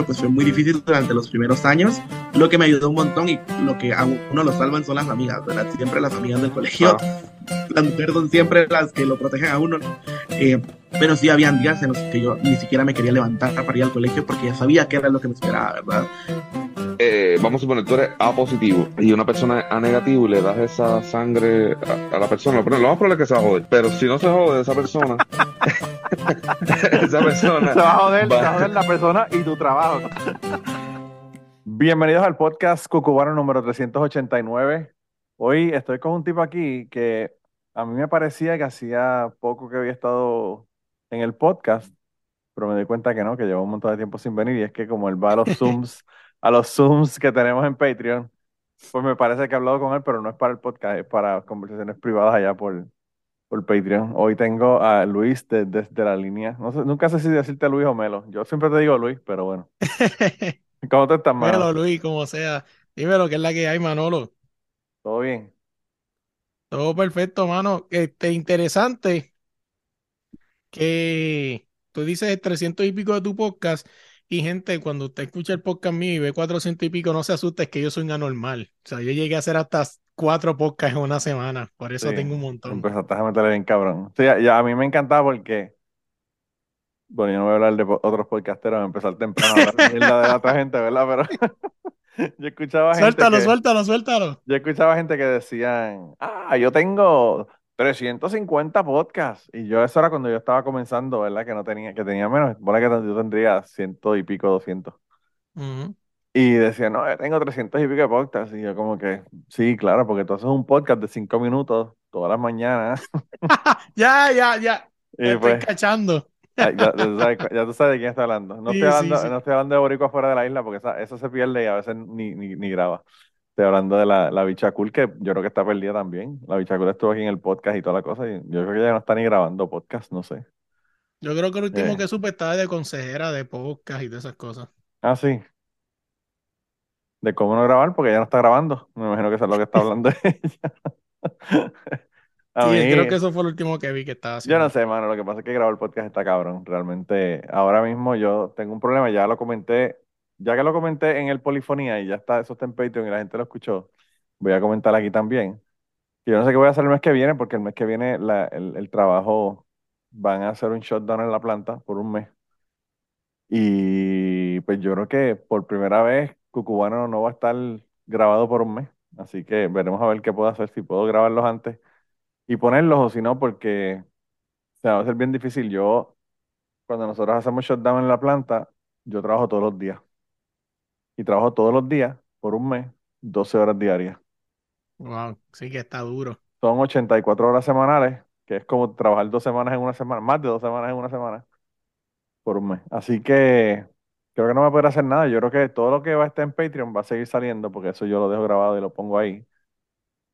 acoso pues fue muy difícil durante los primeros años, lo que me ayudó un montón y lo que a uno lo salvan son las amigas, ¿verdad? Siempre las amigas del colegio, las mujeres son siempre las que lo protegen a uno, eh, pero sí habían días en los que yo ni siquiera me quería levantar para ir al colegio porque ya sabía que era lo que me esperaba, ¿verdad? Eh, vamos a suponer, tú eres A positivo y una persona es A negativo y le das esa sangre a, la persona, pero lo más probable es que se va a joder. Pero si no se jode esa persona, esa persona. Se va a joder, se va a joder la persona y tu trabajo. Bienvenidos al podcast Cucubano número 389. Hoy estoy con un tipo aquí que a mí me parecía que hacía poco que había estado en el podcast, pero me di cuenta que no, que lleva un montón de tiempo sin venir y es que como él va a los Zooms a los Zooms que tenemos en Patreon, pues me parece que he hablado con él, pero no es para el podcast, es para conversaciones privadas allá por, por Patreon. Hoy tengo a Luis desde la línea. No sé, nunca sé si decirte Luis o Melo. Yo siempre te digo Luis, pero bueno. ¿Cómo te estás, Manolo? Melo, Luis, como sea. Dime lo que es la que hay, Manolo. ¿Todo bien? Todo perfecto, mano. Este, interesante que tú dices 300 y pico de tu podcast y gente, cuando usted escucha el podcast mío y ve 400 y pico, no se asuste, es que yo soy un anormal. O sea, yo llegué a hacer hasta cuatro podcasts en una semana, por eso tengo un montón. Empezaste a meterle bien cabrón. Sí, ya, a mí me encantaba porque, bueno, yo no voy a hablar de otros podcasteros, a empezar temprano a hablar de la otra gente, ¿verdad? Pero yo escuchaba gente Suéltalo, suéltalo, suéltalo. Yo escuchaba gente que decían, ah, yo tengo 350 podcasts. Y yo, eso era cuando yo estaba comenzando, ¿verdad? Que no tenía, que tenía menos. Bueno, que yo tendría ciento y pico, 200. Y decía, no, yo tengo 300 y pico de podcasts. Y yo, como que, sí, claro, porque tú haces un podcast de 5 minutos todas las mañanas. ya, ya, ya. Y estoy pues, cachando. ya, tú sabes, de quién está hablando. No, estoy, hablando, no estoy hablando de Boricua fuera de la isla porque eso se pierde y a veces ni, ni, ni graba. Estoy hablando de la, la bicha cool, que yo creo que está perdida también. La bicha cool estuvo aquí en el podcast y toda la cosa. Y yo creo que ya no está ni grabando podcast, no sé. Yo creo que el último eh. que supe estaba de consejera de podcast y de esas cosas. Ah, sí. De cómo no grabar, porque ya no está grabando. Me imagino que eso es lo que está hablando ella. sí, creo que eso fue el último que vi que estaba haciendo. Yo no sé, mano. Lo que pasa es que grabar el podcast está cabrón. Realmente, ahora mismo yo tengo un problema. Ya lo comenté ya que lo comenté en el Polifonía y ya está, eso está en Patreon y la gente lo escuchó, voy a comentar aquí también. Yo no sé qué voy a hacer el mes que viene, porque el mes que viene el, trabajo van a hacer un shutdown en la planta por un mes. Y pues yo creo que por primera vez Cucubano no va a estar grabado por un mes. Así que veremos a ver qué puedo hacer, si puedo grabarlos antes y ponerlos o si no, porque se va a ser bien difícil. Yo, cuando nosotros hacemos shutdown en la planta, yo trabajo todos los días y trabajo todos los días por un mes, 12 horas diarias. Wow, sí que está duro. Son 84 horas semanales, que es como trabajar dos semanas en una semana, más de dos semanas en una semana por un mes. Así que creo que no me a poder hacer nada. Yo creo que todo lo que va a estar en Patreon va a seguir saliendo, porque eso yo lo dejo grabado y lo pongo ahí.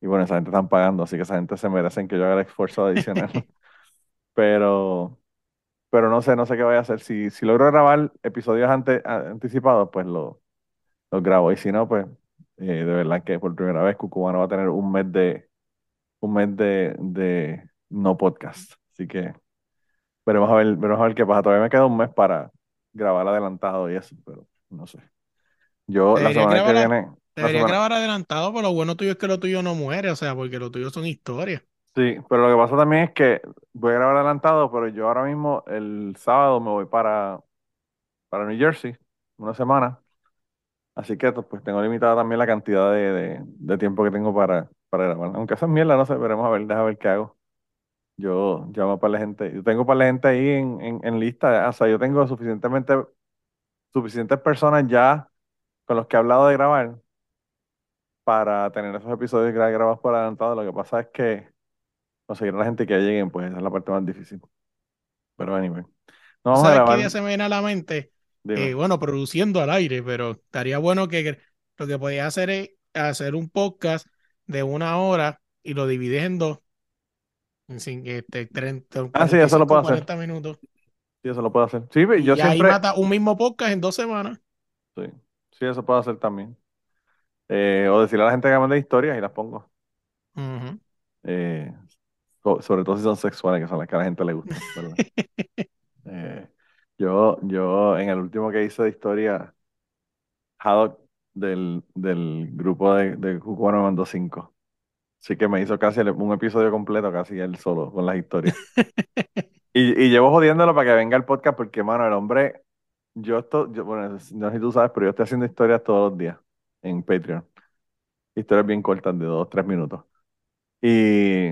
Y bueno, esa gente están pagando, así que esa gente se merecen que yo haga el esfuerzo adicional. pero, pero no sé, no sé qué voy a hacer. Si, si logro grabar episodios anticipados, pues lo, los grabo. Y si no, pues eh, de verdad que por primera vez Cucubano va a tener un mes de un mes de, de no podcast. Así que veremos a ver, veremos a ver qué pasa. Todavía me queda un mes para grabar adelantado y eso, pero no sé. Yo la semana que viene. Debería grabar adelantado, pero lo bueno tuyo es que lo tuyo no muere, o sea, porque lo tuyo son historias. Sí, pero lo que pasa también es que voy a grabar adelantado, pero yo ahora mismo el sábado me voy para, para New Jersey, una semana. Así que pues tengo limitada también la cantidad de, tiempo que tengo para, para grabar. Aunque esa es mierda, no sé, veremos a ver, déjame ver qué hago. Yo llamo para la gente, yo tengo para la gente ahí en, en, lista, o sea, yo tengo suficientemente, suficientes personas ya con los que he hablado de grabar para tener esos episodios grabados por adelantado. Lo que pasa es que conseguir a la gente que lleguen, pues esa es la parte más difícil. Pero anyway. No vamos ¿Sabes a qué día se me viene a la mente? Eh, bueno, produciendo al aire, pero estaría bueno que lo que podías hacer es hacer un podcast de una hora y lo divides en dos. Sin que esté 30, ah, sí, eso lo puedo 40 minutos. Sí, eso lo puedo hacer. Sí, yo y ahí mata un mismo podcast en dos semanas. Sí, sí, eso puedo hacer también. Eh, o decirle a la gente que mande historias y las pongo. Eh, sobre todo si son sexuales, que son las que a la gente le gusta. eh, Yo, yo en el último que hice de historia, Haddock del, del grupo de, de Cucubano me mandó cinco. Así que me hizo casi un episodio completo, casi él solo, con las historias. y, y llevo jodiéndolo para que venga el podcast, porque, mano, el hombre, yo esto, yo, bueno, no sé si tú sabes, pero yo estoy haciendo historias todos los días en Patreon. Historias bien cortas, de dos, tres minutos. Y,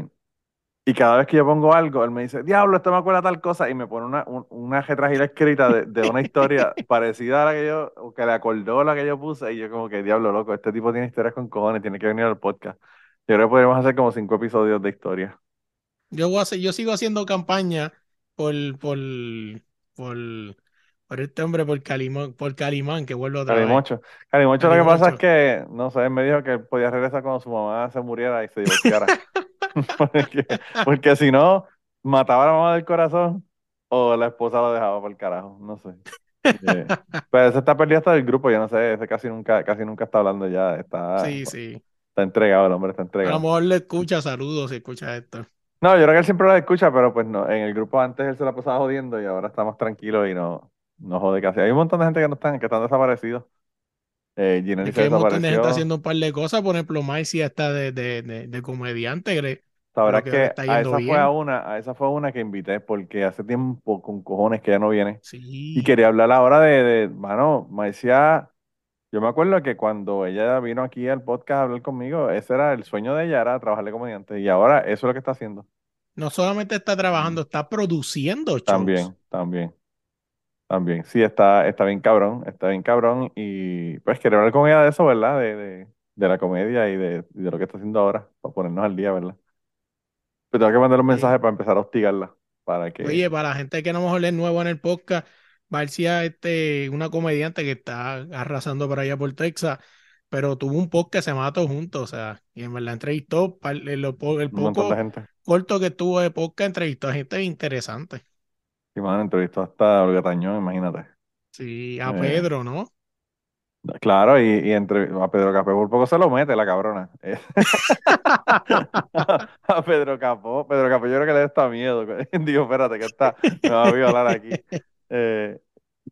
y cada vez que yo pongo algo, él me dice, diablo, esto me acuerda tal cosa, y me pone una, una escrita de, de, una historia parecida a la que yo, o que le acordó la que yo puse, y yo como que, diablo, loco, este tipo tiene historias con cojones, tiene que venir al podcast. Yo creo que podríamos hacer como cinco episodios de historia. Yo, voy a hacer, yo sigo haciendo campaña por, por, por, por este hombre, por Calimán, por Calimán, que vuelvo otra Calimocho. vez. Calimocho, lo que pasa es que, no sé, me dijo que podía regresar cuando su mamá se muriera y se divorciara. porque, si no, mataba a la mamá del corazón o la esposa lo dejaba por el carajo, no sé. Eh, pero ese está perdido hasta del grupo, yo no sé, ese casi nunca, casi nunca está hablando ya, está... Sí, sí. Está entregado el hombre, está entregado. A lo mejor le escucha saludos si escucha esto. No, yo creo que él siempre lo escucha, pero pues no, en el grupo antes él se la pasaba jodiendo y ahora está más tranquilo y no, no jode casi. Hay un montón de gente que no están, que están desaparecidos. Eh, es que gente haciendo un par de cosas, por ejemplo, Maicy está de, de, de, de comediante, Sabrás que, que a esa fue a una, a esa fue una que invité porque hace tiempo con cojones que ya no viene. Sí. Y quería hablar ahora de, de mano, Maicia yo me acuerdo que cuando ella vino aquí al podcast a hablar conmigo, ese era el sueño de ella, era trabajar de comediante. Y ahora eso es lo que está haciendo. No solamente está trabajando, está produciendo shows. También, también. También. Sí, está, está bien cabrón, está bien cabrón. Y pues quería hablar con ella de eso, ¿verdad? De, de, de la comedia y de, de, lo que está haciendo ahora, para ponernos al día, ¿verdad? Pero tengo que mandar un mensaje para empezar a hostigarla. Para que... Oye, para la gente que no mejor es nuevo en el podcast, Marcia, este, una comediante que está arrasando por allá por Texas, pero tuvo un podcast que se mató juntos, o sea, y en verdad entrevistó el, el, poco corto que tuvo de podcast, entrevistó a gente interesante. Y más entrevistó hasta Olga Tañón, imagínate. Sí, a eh, Pedro, ¿no? Claro, y, entre, a Pedro Capó por poco se lo mete la cabrona. a Pedro Capó, Pedro Capó yo creo que le da miedo. Digo, espérate, que está, me va a violar aquí. Eh,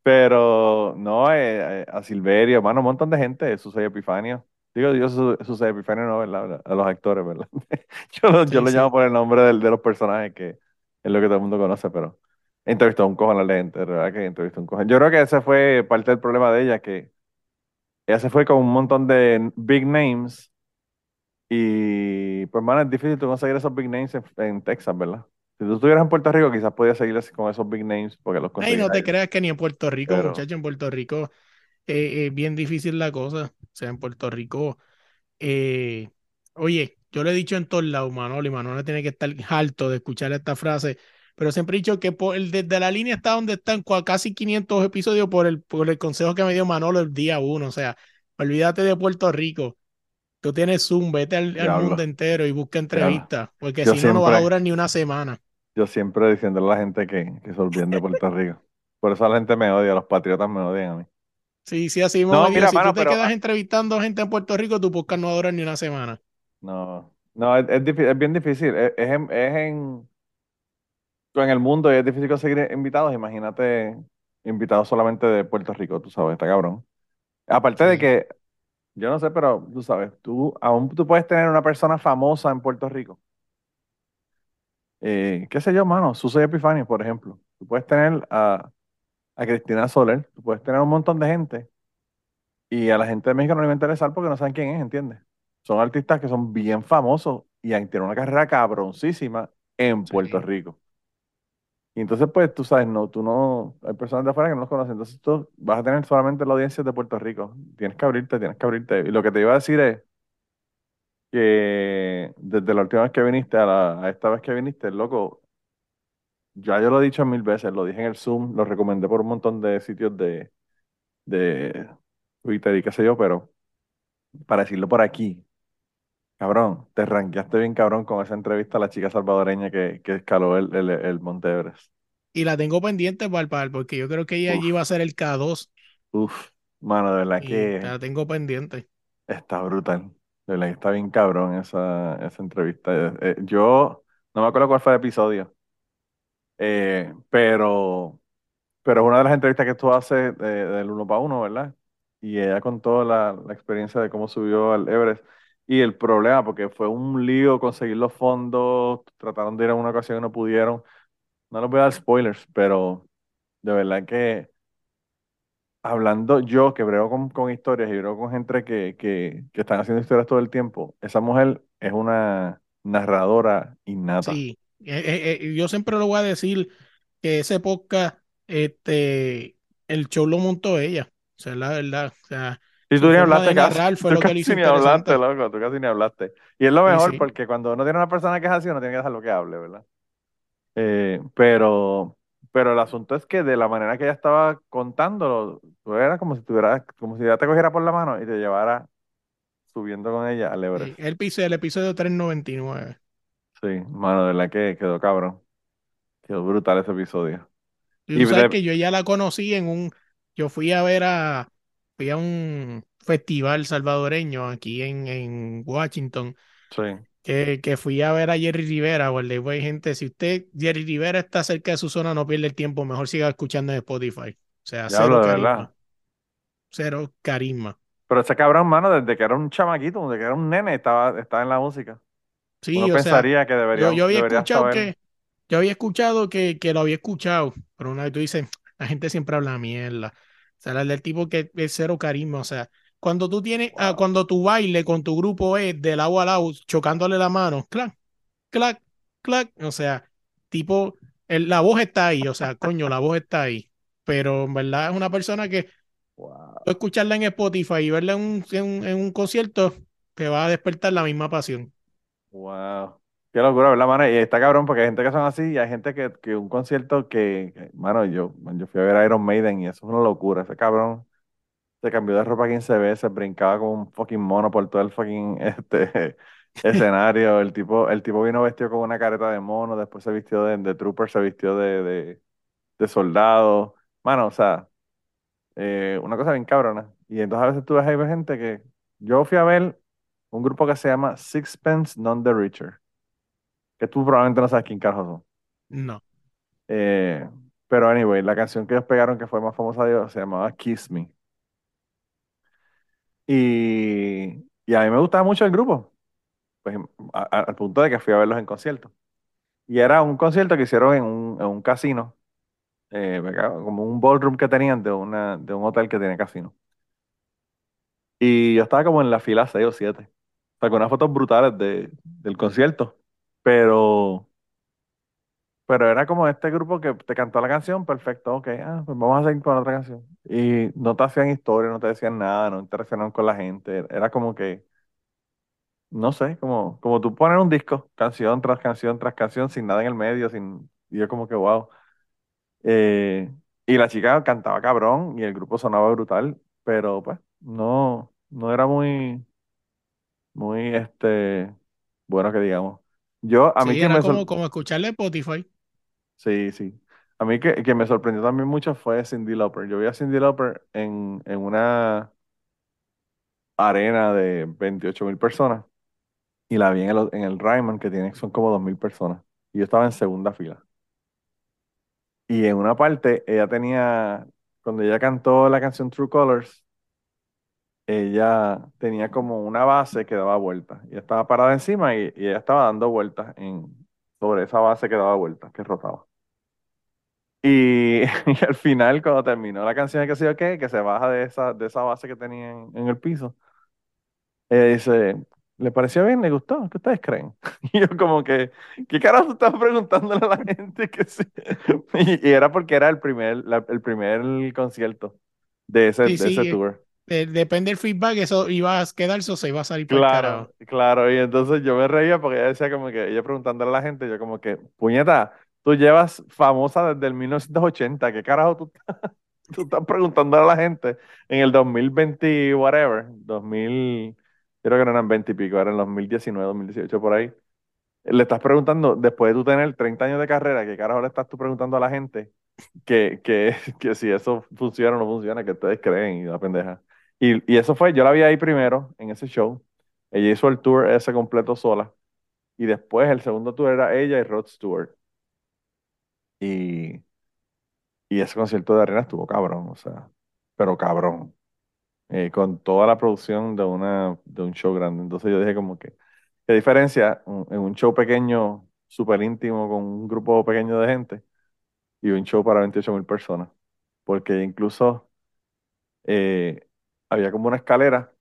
pero no, eh, eh, a Silverio, hermano, un montón de gente, Susay Epifanio. Digo, yo Susay Epifanio no, ¿verdad? A los actores, ¿verdad? yo yo lo llamo por el nombre de, de los personajes, que es lo que todo el mundo conoce, pero entrevistó a un cojón la gente, ¿verdad? Que entrevistó a un cojón. Yo creo que ese fue parte del problema de ella, que ella se fue con un montón de big names y, pues, hermano, es difícil tú conseguir esos big names en Texas, ¿verdad? Si tú estuvieras en Puerto Rico, quizás podías seguir con esos big names porque los Ay, no te creas que ni en Puerto Rico, muchachos, en Puerto Rico eh, es bien difícil la cosa. O sea, en Puerto Rico, eh, oye, yo le he dicho en todos lados, Manolo, y Manolo tiene que estar alto de escuchar esta frase, pero siempre he dicho que por el, desde la línea está donde están casi 500 episodios por el, por el consejo que me dio Manolo el día uno. O sea, olvídate de Puerto Rico. Tú tienes Zoom, vete al, mundo entero y busca entrevistas, porque si no, no va a durar ni una semana. Yo siempre diciéndole a la gente que, que se olviden de Puerto Rico. Por eso la gente me odia, los patriotas me odian a mí. Sí, sí, así no, mira, Si tú te quedas entrevistando gente en Puerto Rico, tu podcast no va a durar ni una semana. No, no, es, es, bien difícil. Es, es, en, es en, en el mundo y es difícil conseguir invitados. Imagínate invitados solamente de Puerto Rico, tú sabes, está cabrón. Aparte de que, yo no sé, pero tú sabes, tú aún tú puedes tener una persona famosa en Puerto Rico eh, qué sé yo, mano, Susy Epifanio, por ejemplo. Tú puedes tener a, a Cristina Soler, tú puedes tener un montón de gente y a la gente de México no le va a interesar porque no saben quién es, ¿entiendes? Son artistas que son bien famosos y tienen una carrera cabroncísima en Puerto Rico. Y entonces, pues, tú sabes, no, tú no, hay personas de afuera que no los conocen, entonces tú vas a tener solamente la audiencia de Puerto Rico. Tienes que abrirte, tienes que abrirte. Y lo que te iba a decir es, que desde la última vez que viniste a, esta vez que viniste, loco, ya yo lo he dicho mil veces, lo dije en el Zoom, lo recomendé por un montón de sitios de, de Twitter y qué sé yo, pero para decirlo por aquí, cabrón, te ranqueaste bien cabrón con esa entrevista a la chica salvadoreña que, que escaló el, el, el, Monte Everest. Y la tengo pendiente, Palpal, porque yo creo que ella allí va a ser el K2. Uf, mano, de verdad que... La tengo pendiente. Está brutal. De verdad está bien cabrón esa, esa entrevista. Eh, eh, yo no me acuerdo cuál fue el episodio, eh, pero pero es una de las entrevistas que tú haces del uno para uno, ¿verdad? Y ella contó la, la experiencia de cómo subió al Everest y el problema, porque fue un lío conseguir los fondos, trataron de ir a una ocasión y no pudieron. No les voy a dar spoilers, pero de verdad que hablando yo, que brego con, con historias y brego con gente que, que, que, están haciendo historias todo el tiempo, esa mujer es una narradora innata. Sí, eh, eh, eh, yo siempre lo voy a decir que ese podcast, este, el show lo montó ella. O sea, la verdad, o sea, y tú ni hablaste casi. Que casi ni hablaste, loco. Tú casi ni hablaste. Y es lo mejor porque cuando uno tiene una persona que es así, uno tiene que dejar lo que hable, ¿verdad? Eh, pero, pero el asunto es que de la manera que ella estaba contándolo, tú era como si tuviera, como si ella te cogiera por la mano y te llevara subiendo con ella al Everest. el, episodio, el episodio 399. Sí, mano, de la que quedó cabrón. Quedó brutal ese episodio. Y, tú sabes que yo ya la conocí en un. Yo fui a ver a fui a un festival salvadoreño aquí en, en Washington. Sí. Que, que, fui a ver a Jerry Rivera, o el hay gente, si usted, Jerry Rivera está cerca de su zona, no pierde el tiempo, mejor siga escuchando en Spotify. O sea, cero carisma. Cero carisma. Pero ese cabrón, mano, desde que era un chamaquito, desde que era un nene, estaba, estaba en la música. Sí, Uno pensaría que debería. Yo, había escuchado que, yo había escuchado que, que lo había escuchado, pero una vez tú dices, la gente siempre habla mierda. O sea, el del tipo que es cero carisma. O sea, cuando tú tienes, ah, cuando tu baile con tu grupo es del agua al lado, chocándole la mano, clac, clac, clac. O sea, tipo, la voz está ahí. O sea, coño, la voz está ahí. Pero en verdad es una persona que escucharla en Spotify y verla en un, en, un concierto te va a despertar la misma pasión. Wow. Qué locura, ¿verdad, mano? Y está cabrón porque hay gente que son así y hay gente que, que un concierto que, mano, yo, yo fui a ver a Iron Maiden y eso es una locura. Ese cabrón se cambió de ropa 15 veces, brincaba como un fucking mono por todo el fucking este, escenario. El tipo, el tipo vino vestido con una careta de mono, después se vistió de, de trooper, se vistió de, de, de soldado. Mano, o sea, eh, una cosa bien cabrona. Y entonces a veces tú ves ahí gente que. Yo fui a ver un grupo que se llama Sixpence None the Richer que tú probablemente no sabes quién carajo son. No. Eh, pero anyway, la canción que ellos pegaron que fue más famosa de ellos se llamaba Kiss Me. Y, y a mí me gustaba mucho el grupo, pues, al punto de que fui a verlos en concierto. Y era un concierto que hicieron en un, en un casino, eh, como un ballroom que tenían de, una, de un hotel que tiene casino. Y yo estaba como en la fila 6 o 7. O con unas fotos brutales de, del concierto. Pero, pero era como este grupo que te cantó la canción, perfecto, ok, ah, pues vamos a seguir con otra canción. Y no te hacían historia, no te decían nada, no interaccionaban con la gente. Era como que, no sé, como, como tú pones un disco, canción tras canción tras canción, sin nada en el medio, sin, y yo como que, wow. Eh, y la chica cantaba cabrón y el grupo sonaba brutal, pero pues no, no era muy, muy, este, bueno que digamos. Yo, a mí que me como, como escucharle Spotify. Sí, sí. A mí que, que me sorprendió también mucho fue Cindy Lauper. Yo vi a Cindy Lauper en, en una arena de 28 mil personas y la vi en el, en el Ryman que tiene, son como 2 mil personas. Y yo estaba en segunda fila. Y en una parte ella tenía, cuando ella cantó la canción True Colors, ella tenía como una base que daba vueltas. Y estaba parada encima y, ella estaba dando vueltas en, sobre esa base que daba vueltas, que rotaba. Y, al final, cuando terminó la canción que se que se baja de esa, de esa base que tenía en, el piso, ella dice, ¿le pareció bien? ¿Le gustó? ¿Qué ustedes creen? Y yo como que, ¿qué carajo estás preguntándole a la gente que sí? Y, era porque era el primer, el primer concierto de ese, de ese tour depende del feedback, eso iba a quedarse o se iba a salir por Claro, claro. Y entonces yo me reía porque ella decía como que, ella preguntándole a la gente, yo como que, puñeta, tú llevas famosa desde el 1980, ¿qué carajo tú, tú estás preguntando a la gente en el 2020, whatever, 2000, creo que no eran 20 y pico, eran 2019, 2018, por ahí. Le estás preguntando, después de tú tener 30 años de carrera, ¿qué carajo le estás tú preguntando a la gente? Que, que, que si eso funciona o no funciona, que ustedes creen y la pendeja. Y, y, eso fue, yo la vi ahí primero, en ese show. Ella hizo el tour ese completo sola. Y después el segundo tour era ella y Rod Stewart. Y, Y ese concierto de arena estuvo cabrón, o sea, pero cabrón. Eh, con toda la producción de, una, de un show grande. Entonces yo dije como que, ¿qué diferencia en un show pequeño, súper íntimo, con un grupo pequeño de gente y un show para 28 mil personas? Porque incluso eh, había como una escalera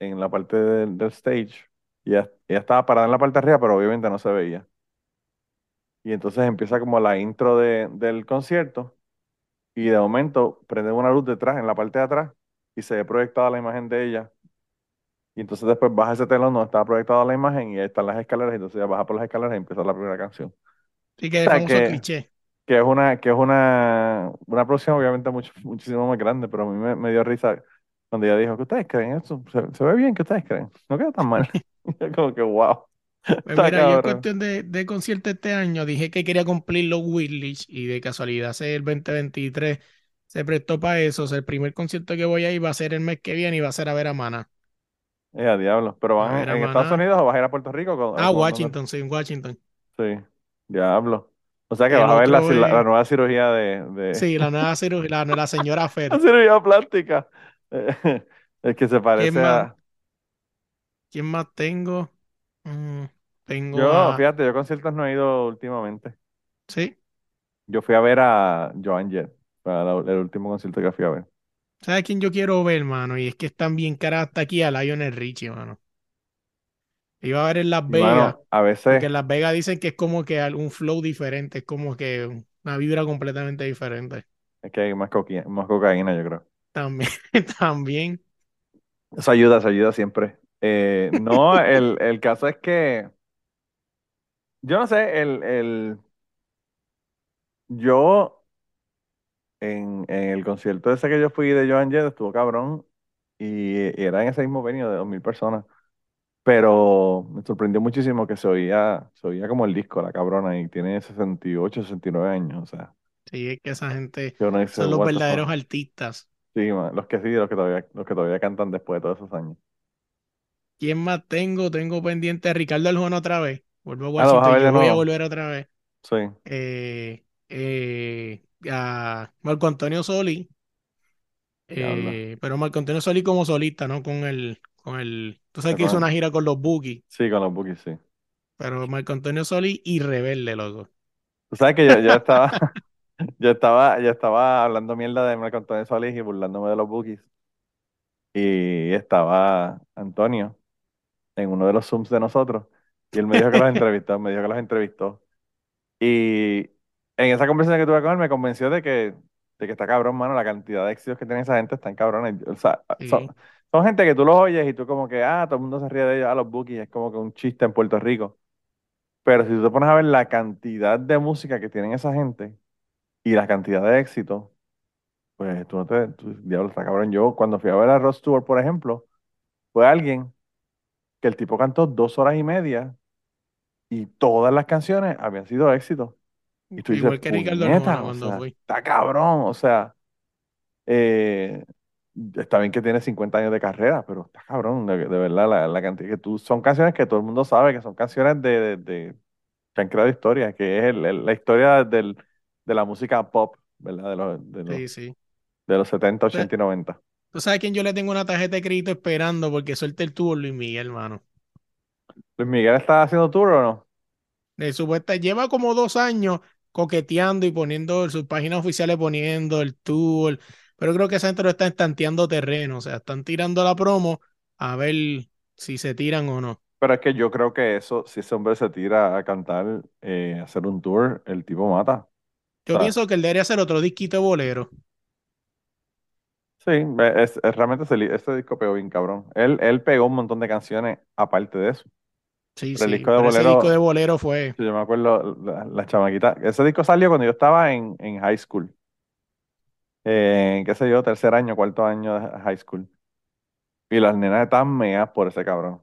en la parte del, stage y ella, estaba parada en la parte de arriba, pero obviamente no se veía. Y entonces empieza como la intro de, del concierto y de momento prende una luz detrás, en la parte de atrás, y se ve proyectada la imagen de ella. Y entonces después baja ese telón donde estaba proyectada la imagen y ahí están las escaleras, y entonces ya baja por las escaleras y empieza la primera canción. Sí, que es un cliché. Que es una, que es una, una producción obviamente mucho, muchísimo más grande, pero a mí me, dio risa cuando ella dijo, ¿qué ustedes creen? Esto se, ve bien, ¿qué ustedes creen? No queda tan mal. como que wow. Pues mira, yo en cuestión de, de concierto este año dije que quería cumplir los Willis y de casualidad el 2023 se prestó para eso. O sea, el primer concierto que voy a ir va a ser el mes que viene y va a ser a ver a Mana. Eh, a diablo. ¿Pero van en Estados Unidos o vas a ir a Puerto Rico? ah, Washington, sí, en Washington. Sí, diablo. O sea que vas a ver la, nueva cirugía de, Sí, la nueva cirugía, la, la señora Fer. la cirugía plástica. es que se parece a... ¿Quién más tengo? Mm, tengo yo, fíjate, yo conciertos no he ido últimamente. ¿Sí? Yo fui a ver a Joan Jett el último concierto que fui a ver. ¿Sabes quién yo quiero ver, mano? Y es que están bien caras hasta aquí a Lionel Richie, mano. Iba a ver en Las Vegas. a veces. Porque en Las Vegas dicen que es como que un flow diferente, es como que una vibra completamente diferente. Es que hay más, más cocaína, yo creo. También, también. Eso ayuda, eso ayuda siempre. Eh, no, el, el caso es que. Yo no sé, el, el. Yo en, el concierto ese que yo fui de Joan Jett estuvo cabrón y, era en ese mismo venio de 2.000 personas. Pero me sorprendió muchísimo que se oía, se oía como el disco, la cabrona, y tiene 68, 69 años, o sea. Sí, es que esa gente son los verdaderos artistas. Sí, los que sí, los que todavía, los que todavía cantan después de todos esos años. ¿Quién más tengo? Tengo pendiente a Ricardo Aljona otra vez. Vuelvo a ah, Washington, yo voy a volver otra vez. Sí. Eh, eh, a Marco Antonio Soli. Eh, pero Marco Antonio Soli como solista, ¿no? Con el, con el. Tú sabes que hizo una gira con los Bookies. Sí, con los Bookies, sí. Pero Marco Antonio Soli y Rebelde, loco. Tú sabes que yo, yo estaba, yo estaba, yo estaba hablando mierda de Marco Antonio Soli y burlándome de los Bookies. Y estaba Antonio en uno de los Zooms de nosotros. Y él me dijo que los entrevistó, me dijo que los entrevistó. Y en esa conversación que tuve con él me convenció de que, de que está cabrón, mano, la cantidad de éxitos que tiene esa gente están cabrones. O sea, son, gente que tú los oyes y tú como que, ah, todo el mundo se ríe de ellos, a los bookies, es como que un chiste en Puerto Rico. Pero si tú te pones a ver la cantidad de música que tienen esa gente y la cantidad de éxito, pues tú no te, diablo, está cabrón. Yo cuando fui a ver a Ross Stewart, por ejemplo, fue alguien que el tipo cantó dos horas y media y todas las canciones habían sido éxitos. Y tú Igual que Ricardo cuando fui. Está cabrón, o sea, eh, está bien que tiene 50 años de carrera, pero está cabrón, de, verdad, la, la, cantidad que tú, son canciones que todo el mundo sabe, que son canciones de, de, que han creado historias, que es la historia del, de la música pop, ¿verdad? De los, de los, sí, sí. De los 70, 80 y 90. ¿Tú sabes quién yo le tengo una tarjeta de crédito esperando porque suelte el tour, Luis Miguel, hermano? ¿Luis Miguel está haciendo tour o no? De supuesta, lleva como dos años coqueteando y poniendo sus páginas oficiales poniendo el tour, pero creo que esa gente lo está estanteando terreno, o sea, están tirando la promo a ver si se tiran o no. Pero es que yo creo que eso, si ese hombre se tira a cantar, eh, hacer un tour, el tipo mata. Yo pienso que él debería hacer otro disquito de bolero. Sí, es, realmente ese, disco pegó bien cabrón. Él, él pegó un montón de canciones aparte de eso. Sí, sí. El disco de bolero, ese disco de bolero fue. yo me acuerdo, la, la, chamaquita. Ese disco salió cuando yo estaba en, en high school. En, qué sé yo, tercer año, cuarto año de high school. Y las nenas estaban meas por ese cabrón.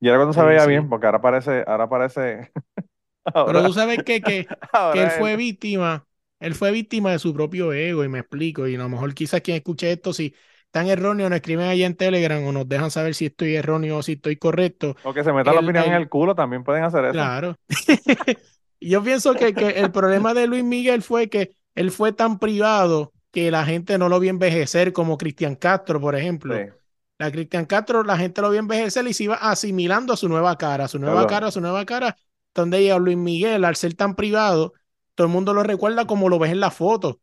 Y era cuando se veía bien, porque ahora parece, ahora parece. Pero tú sabes que, que, que él fue víctima, él fue víctima de su propio ego, y me explico. Y a lo mejor quizás quien escuche esto, si tan erróneo, nos escriben ahí en Telegram o nos dejan saber si estoy erróneo o si estoy correcto. O que se metan la opinión en el culo, también pueden hacer eso. Claro. yo pienso que, que, el problema de Luis Miguel fue que él fue tan privado que la gente no lo vio envejecer como Cristian Castro, por ejemplo. La Cristian Castro, la gente lo vio envejecer y se iba asimilando a su nueva cara, a su nueva cara, a su nueva cara. Donde ella, Luis Miguel, al ser tan privado, todo el mundo lo recuerda como lo ves en la foto.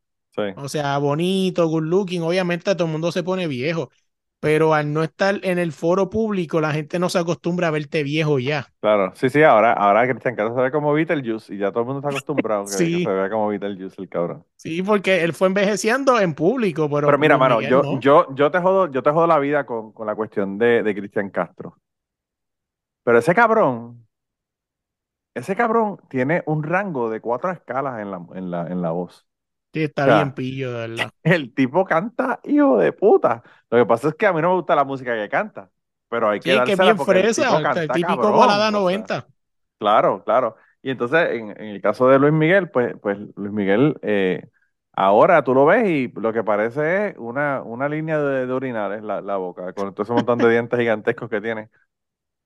O sea, bonito, good looking. Obviamente todo el mundo se pone viejo pero al no estar en el foro público, la gente no se acostumbra a verte viejo ya. Claro, sí, sí, ahora, ahora Cristian Castro se ve como Beetlejuice y ya todo el mundo está acostumbrado que, sí. se vea como Beetlejuice el cabrón. Sí, porque él fue envejeciendo en público, pero... Pero mira, mano, yo, yo, yo, te jodo, yo te jodo la vida con, con la cuestión de, de Cristian Castro. Pero ese cabrón, ese cabrón tiene un rango de cuatro escalas en la, en la, en la voz. Sí, está bien pillo, de verdad. El tipo canta, hijo de puta. Lo que pasa es que a mí no me gusta la música que canta, pero hay que sí, que bien fresa, el, el típico balada 90. claro, claro. Y entonces, en, el caso de Luis Miguel, pues, pues Luis Miguel, eh, ahora tú lo ves y lo que parece es una, una línea de, de orinales la, la boca, con todo ese montón de dientes gigantescos que tiene.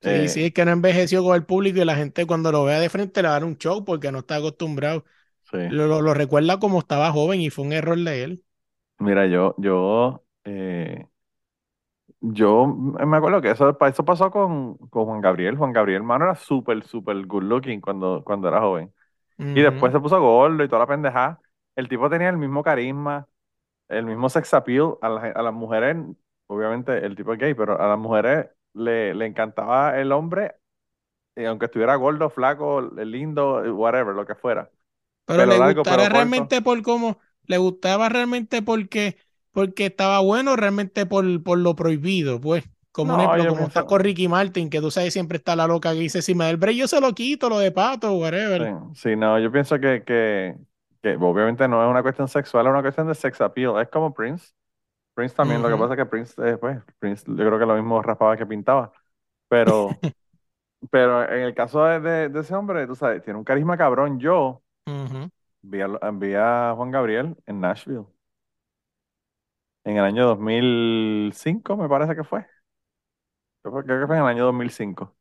Sí, eh, sí, es que no envejeció con el público y la gente cuando lo vea de frente le va a dar un show porque no está acostumbrado. Lo, recuerda como estaba joven y fue un error de él. Mira, yo, yo, eh, yo me acuerdo que eso, eso pasó con, con Juan Gabriel. Juan Gabriel, mano, era súper, súper good looking cuando, cuando era joven. Y después se puso gordo y toda la pendejada. El tipo tenía el mismo carisma, el mismo sex appeal. A, a las mujeres, obviamente el tipo es gay, pero a las mujeres le, le encantaba el hombre, y aunque estuviera gordo, flaco, lindo, whatever, lo que fuera. Pero, le gustaba realmente por cómo, le gustaba realmente porque, porque estaba bueno, realmente por, por lo prohibido, pues. Como un ejemplo, como está con Ricky Martin, que tú sabes, siempre está la loca que dice, si me da el break, yo se lo quito, lo de pato, whatever. Sí, no, yo pienso que, que, que, obviamente no es una cuestión sexual, es una cuestión de sex appeal. Es como Prince. Prince también, lo que pasa es que Prince, eh, pues, Prince, yo creo que lo mismo raspaba que pintaba. Pero, pero en el caso de, de, ese hombre, tú sabes, tiene un carisma cabrón. Yo, vi, a, Juan Gabriel en Nashville. En el año 2005, me parece que fue. Creo que fue en el año 2005.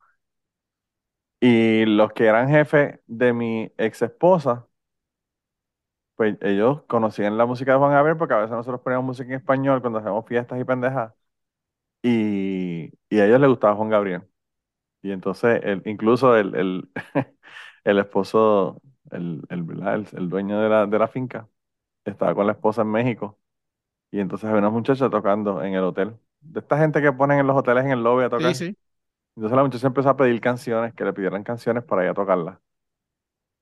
Y los que eran jefes de mi ex esposa, pues ellos conocían la música de Juan Gabriel porque a veces nosotros poníamos música en español cuando hacemos fiestas y pendejas. Y, y a ellos les gustaba Juan Gabriel. Y entonces, el, incluso el, el, el esposo el, el, el, dueño de la, de la finca, estaba con la esposa en México y entonces había una muchacha tocando en el hotel. De esta gente que ponen en los hoteles en el lobby a tocar. Sí, sí. Entonces la muchacha empezó a pedir canciones, que le pidieran canciones para ir a tocarlas.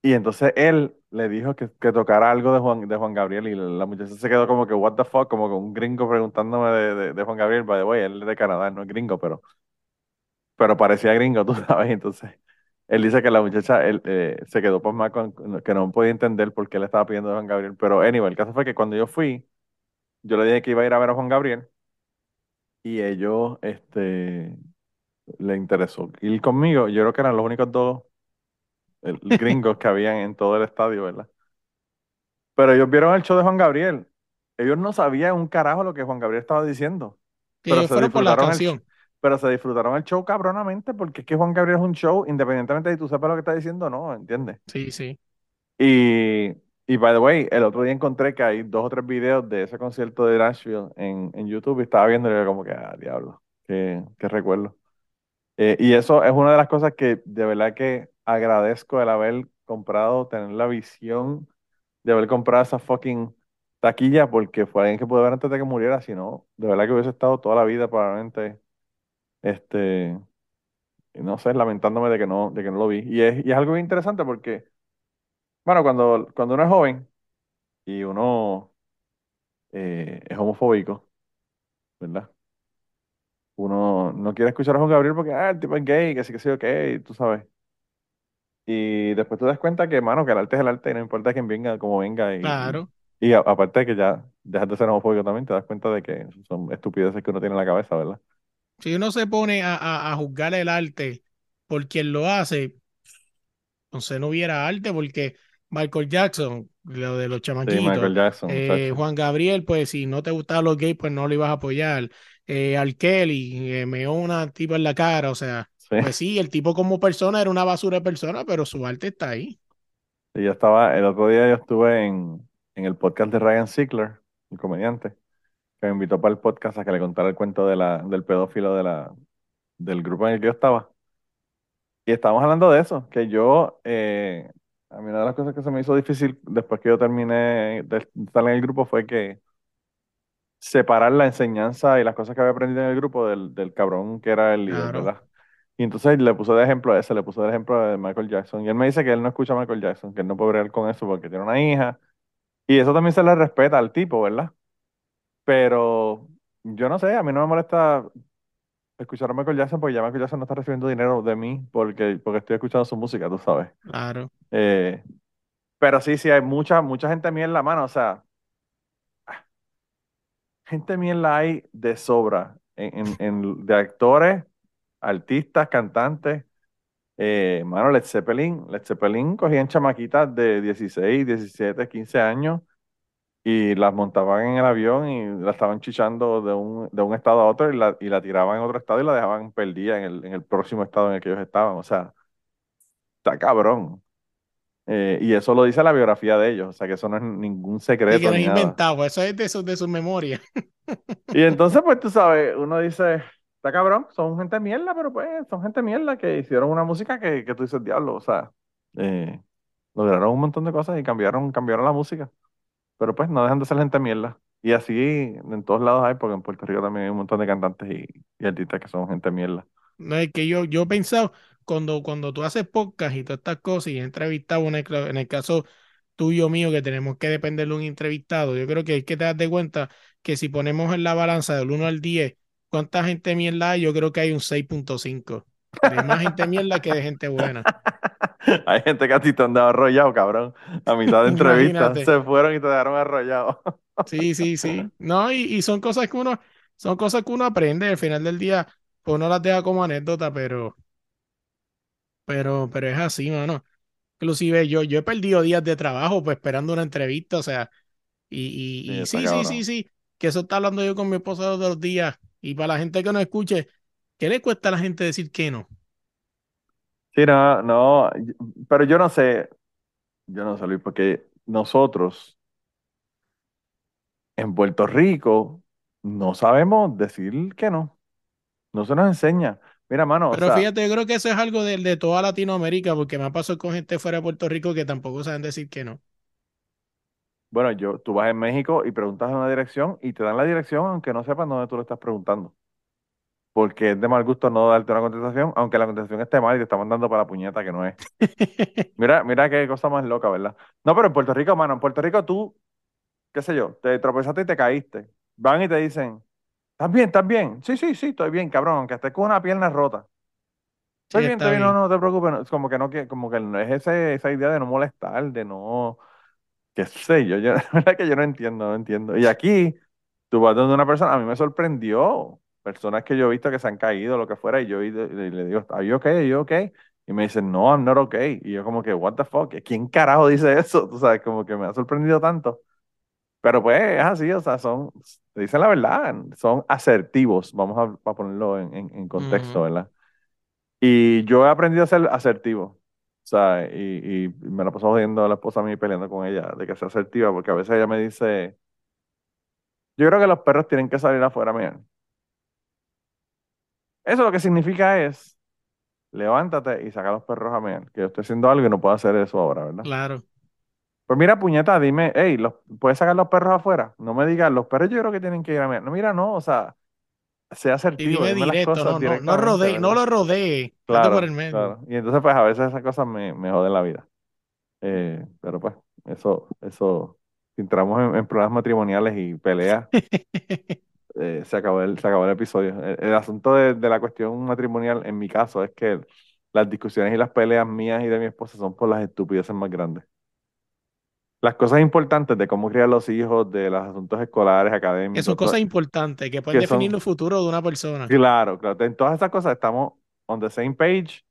Y entonces él le dijo que, que, tocara algo de Juan, de Juan Gabriel y la muchacha se quedó como que, what the fuck, como con un gringo preguntándome de, de, Juan Gabriel. By the way, él es de Canadá, no es gringo, pero, pero parecía gringo, tú sabes. Entonces él dice que la muchacha él, eh, se quedó por más con, que no podía entender por qué le estaba pidiendo a Juan Gabriel. Pero anyway, el caso fue que cuando yo fui, yo le dije que iba a ir a ver a Juan Gabriel y ellos, este, le interesó ir conmigo. Yo creo que eran los únicos dos gringos que habían en todo el estadio, ¿verdad? Pero ellos vieron el show de Juan Gabriel. Ellos no sabían un carajo lo que Juan Gabriel estaba diciendo. pero se por la canción pero se disfrutaron el show cabronamente porque es que Juan Gabriel es un show, independientemente de tú sepas lo que está diciendo no, ¿entiendes? Sí, sí. Y, y by the way, el otro día encontré que hay dos o tres videos de ese concierto de Nashville en, en YouTube y estaba viendo y era como que, ah, diablo, qué, qué recuerdo. Eh, y eso es una de las cosas que de verdad que agradezco el haber comprado, tener la visión de haber comprado esa fucking taquilla porque fue alguien que pude ver antes de que muriera, si no, de verdad que hubiese estado toda la vida probablemente este, no sé, lamentándome de que no, de que no lo vi. Y es, y es algo interesante porque, bueno, cuando, cuando uno es joven y uno eh, es homofóbico, ¿verdad? Uno no quiere escuchar a Juan Gabriel porque, ah, el tipo es gay, que sí, que sí, ok, tú sabes. Y después te das cuenta que, mano, que el arte es el arte y no importa quién venga, cómo venga. Y, claro. Y, aparte de que ya dejas de ser homofóbico también, te das cuenta de que son estupideces que uno tiene en la cabeza, ¿verdad? Si uno se pone a, a, juzgar el arte por quien lo hace, entonces no hubiera arte porque Michael Jackson, lo de los chamaquitos, eh, Juan Gabriel, pues si no te gustaban los gays, pues no lo ibas a apoyar. Eh, Al Kelly, eh, me una tipo en la cara, o sea, pues sí, el tipo como persona era una basura de persona, pero su arte está ahí. Y yo estaba, el otro día yo estuve en, en el podcast de Ryan Ziegler, el comediante, que me invitó para el podcast a que le contara el cuento de la, del pedófilo de la, del grupo en el que yo estaba. Y estábamos hablando de eso, que yo, eh, a mí una de las cosas que se me hizo difícil después que yo terminé de estar en el grupo fue que separar la enseñanza y las cosas que había aprendido en el grupo del, del cabrón que era el líder, ¿verdad? Y entonces le puso de ejemplo a ese, le puso de ejemplo de Michael Jackson. Y él me dice que él no escucha a Michael Jackson, que él no puede bregar con eso porque tiene una hija. Y eso también se le respeta al tipo, ¿verdad? Pero yo no sé, a mí no me molesta escuchar a Michael Jackson porque ya Michael Jackson no está recibiendo dinero de mí porque, porque estoy escuchando su música, tú sabes. Claro. Eh, pero sí, sí, hay mucha, mucha gente mía en la mano, o sea, gente mierda hay de sobra en, en, de actores, artistas, cantantes. Eh, mano, Led Zeppelin, Led Zeppelin cogían chamaquitas de 16, 17, 15 años y las montaban en el avión y la estaban chichando de un, de un estado a otro y la, y la tiraban en otro estado y la dejaban perdida en el, en el próximo estado en el que ellos estaban. O sea, está cabrón. Eh, y eso lo dice la biografía de ellos, o sea que eso no es ningún secreto. Y que no es inventado, eso es de su, de su memoria. Y entonces, pues tú sabes, uno dice, cabrón, son gente mierda, pero pues son gente mierda que hicieron una música que, que tú dices, diablo, o sea, eh, lograron un montón de cosas y cambiaron, cambiaron la música. Pero pues no dejan de ser gente mierda. Y así en todos lados hay, porque en Puerto Rico también hay un montón de cantantes y, y artistas que son gente mierda. No, es que yo, yo he pensado, cuando, cuando tú haces podcast y todas estas cosas y entrevistado, en el, en el caso tuyo mío, que tenemos que depender de un entrevistado, yo creo que hay que te das de cuenta que si ponemos en la balanza del 1 al 10, ¿cuánta gente mierda hay? Yo creo que hay un 6.5. Hay más gente mierda que de gente buena. hay gente que a ti te han dado arrollado, cabrón. A mitad de entrevista se fueron y te dejaron arrollado. sí, sí, sí. No, y, y, son cosas que uno, son cosas que uno aprende. Al final del día, pues no las deja como anécdota, pero pero, pero es así, mano. Inclusive yo, yo he perdido días de trabajo pues esperando una entrevista, o sea, y, y, sí, sí, sí, sí, que eso está hablando yo con mi esposa los días. Y para la gente que no escuche, ¿qué le cuesta a la gente decir que no? Sí, no, no, pero yo no sé, yo no sé, Luis, porque nosotros en Puerto Rico no sabemos decir que no. No se nos enseña. Mira, mano. Pero fíjate, yo creo que eso es algo de, de, toda Latinoamérica, porque me ha pasado con gente fuera de Puerto Rico que tampoco saben decir que no. Bueno, yo, tú vas en México y preguntas una dirección y te dan la dirección aunque no sepas dónde tú le estás preguntando. Porque es de mal gusto no darte una contestación, aunque la contestación esté mal y te está mandando para la puñeta que no es. mira, mira qué cosa más loca, ¿verdad? No, pero en Puerto Rico, mano, en Puerto Rico tú, qué sé yo, te tropezaste y te caíste. Van y te dicen, ¿Estás bien? ¿Estás bien? Sí, sí, sí, estoy bien, cabrón, aunque estés con una pierna rota. Estoy bien, estoy bien, no, no te preocupes, como que no, como que no es ese, esa idea de no molestar, de no, qué sé yo, yo, la verdad que yo no entiendo, no entiendo. Y aquí, tú vas donde una persona, a mí me sorprendió, personas que yo he visto que se han caído, lo que fuera, y yo y, le digo, ¿are you okay? ¿Are you okay? Y me dicen, no, I'm not okay. Y yo como que, what the fuck, ¿quién carajo dice eso? Tú sabes, como que me ha sorprendido tanto. Pero pues es así, o sea, son, te dicen la verdad, son asertivos, vamos a, ponerlo en, en, contexto, ¿verdad? Y yo he aprendido a ser asertivo, sea, y, y me la paso jodiendo a la esposa a mí peleando con ella de que sea asertiva, porque a veces ella me dice, yo creo que los perros tienen que salir afuera, mira. Eso lo que significa es, levántate y saca a los perros a mí, que yo estoy haciendo algo y no puedo hacer eso ahora, ¿verdad? Claro. Pues mira, puñeta, dime, hey, los, ¿puedes sacar los perros afuera? No me digas, los perros yo creo que tienen que ir a mirar. No, mira, no, o sea, sea asertivo. Y dime directo, no, no, no, rodee, no lo rodee. Claro, por el medio. claro. Y entonces, pues a veces esas cosas me, me joden la vida. Eh, pero pues, eso, eso, si entramos en, problemas matrimoniales y peleas, eh, se, acabó el, se acabó el episodio. El, asunto de, de, la cuestión matrimonial, en mi caso, es que las discusiones y las peleas mías y de mi esposa son por las estupideces más grandes las cosas importantes de cómo criar los hijos, de los asuntos escolares, académicos. Que son cosas importantes, que pueden definir el futuro de una persona. Claro, claro. En todas esas cosas estamos on the same page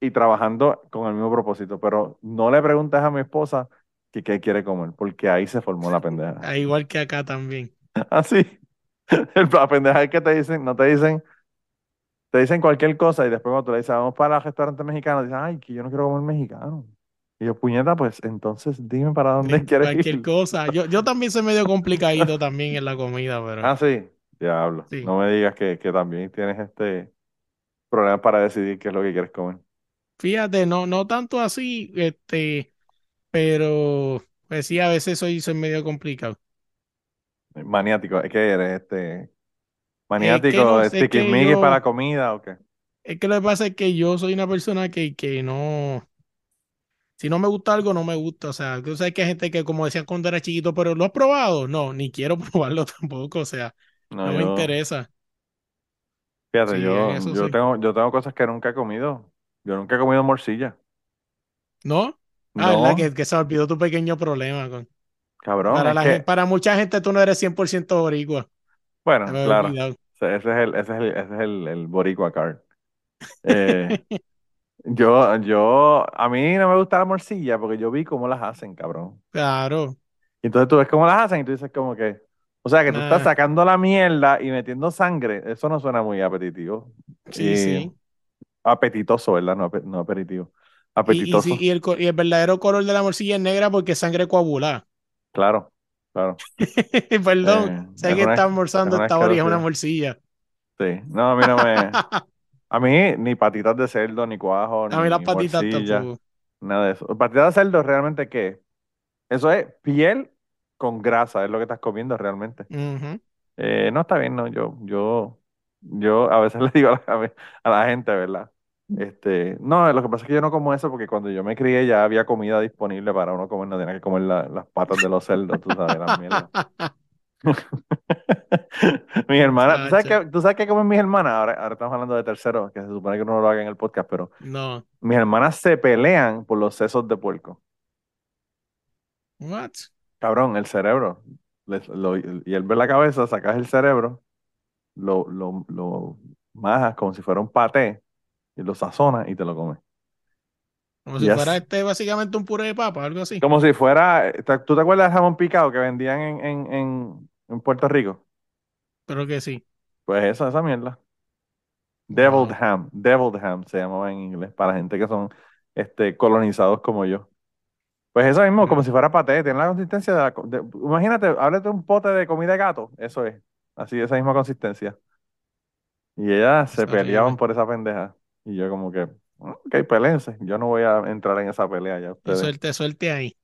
y trabajando con el mismo propósito. Pero no le preguntes a mi esposa que qué quiere comer, porque ahí se formó la pendeja. Ah, igual que acá también. Así. la pendeja es que te dicen, no te dicen, te dicen cualquier cosa y después cuando tú le dices, vamos para el restaurante mexicano, dicen, ay, que yo no quiero comer mexicano. Y yo, puñeta, pues entonces dime para dónde quieres cualquier cosa. Yo, yo también soy medio complicadito también en la comida, pero. Ah, sí. Diablo. No me digas que, que también tienes este problema para decidir qué es lo que quieres comer. Fíjate, no, no tanto así, este, pero pues sí, a veces soy, soy medio complicado. Maniático, es que eres este maniático, es que para la comida o qué. Es que lo que pasa es que yo soy una persona que, que no, si no me gusta algo, no me gusta. O sea, tú sabes que hay gente que, como decían cuando era chiquito, pero ¿lo has probado? No, ni quiero probarlo tampoco. O sea, no, me interesa. Fíjate, yo, yo, tengo, yo tengo cosas que nunca he comido. Yo nunca he comido morcilla. ¿No? Ah, ¿verdad? Que, que se olvidó tu pequeño problema. Con... Cabrón. Para, para mucha gente tú no eres 100% boricua. Bueno, claro. Ese es el, ese es el, ese es el, el boricua card. Eh, yo, yo, a mí no me gusta la morcilla porque yo vi cómo las hacen, cabrón. Claro. Y entonces tú ves cómo las hacen y tú dices como que, o sea, que tú estás sacando la mierda y metiendo sangre, eso no suena muy apetitivo. Sí, sí. Apetitoso, ¿verdad? No, no aperitivo. Apetitoso. Y, el, y, el, verdadero color de la morcilla es negra porque es sangre coagulada. Claro, claro. Perdón, eh, sé que está almorzando esta hora y es una morcilla. Sí, no, a mí no me. A mí ni patitas de cerdo, ni cuajo, ni A mí las patitas tampoco. Nada de eso. Patitas de cerdo realmente qué? Eso es piel con grasa, es lo que estás comiendo realmente. Eh, no está bien, no. Yo, yo, yo a veces le digo a la, a la gente, ¿verdad? Este, no, lo que pasa es que yo no como eso porque cuando yo me crié ya había comida disponible para uno comer, no tenía que comer las patas de los cerdos, tú sabes, las mierdas. mis hermanas, ¿tú sabes, qué, ¿tú sabes qué comen mis hermanas? Ahora, ahora estamos hablando de tercero, que se supone que uno lo haga en el podcast, pero no. mis hermanas se pelean por los sesos de puerco. What? Cabrón, el cerebro. y él ve la cabeza, sacas el cerebro, lo, lo, lo majas como si fuera un paté, y lo sazonas y te lo comes. Como si fuera este básicamente un puré de papa, algo así. Como si fuera, ¿tú te acuerdas del jamón picado que vendían en, en, en, en Puerto Rico? Creo que sí. Pues esa, esa mierda. Deviled ham, deviled ham se llamaba en inglés, para gente que son este, colonizados como yo. Pues eso mismo, como si fuera paté, tiene la consistencia de la... imagínate, háblate un pote de comida de gato, eso es, así, esa misma consistencia. Y ellas se peleaban por esa pendeja. Y yo como que, ok, peleense, yo no voy a entrar en esa pelea ya. Ustedes. Suelte, suelte ahí.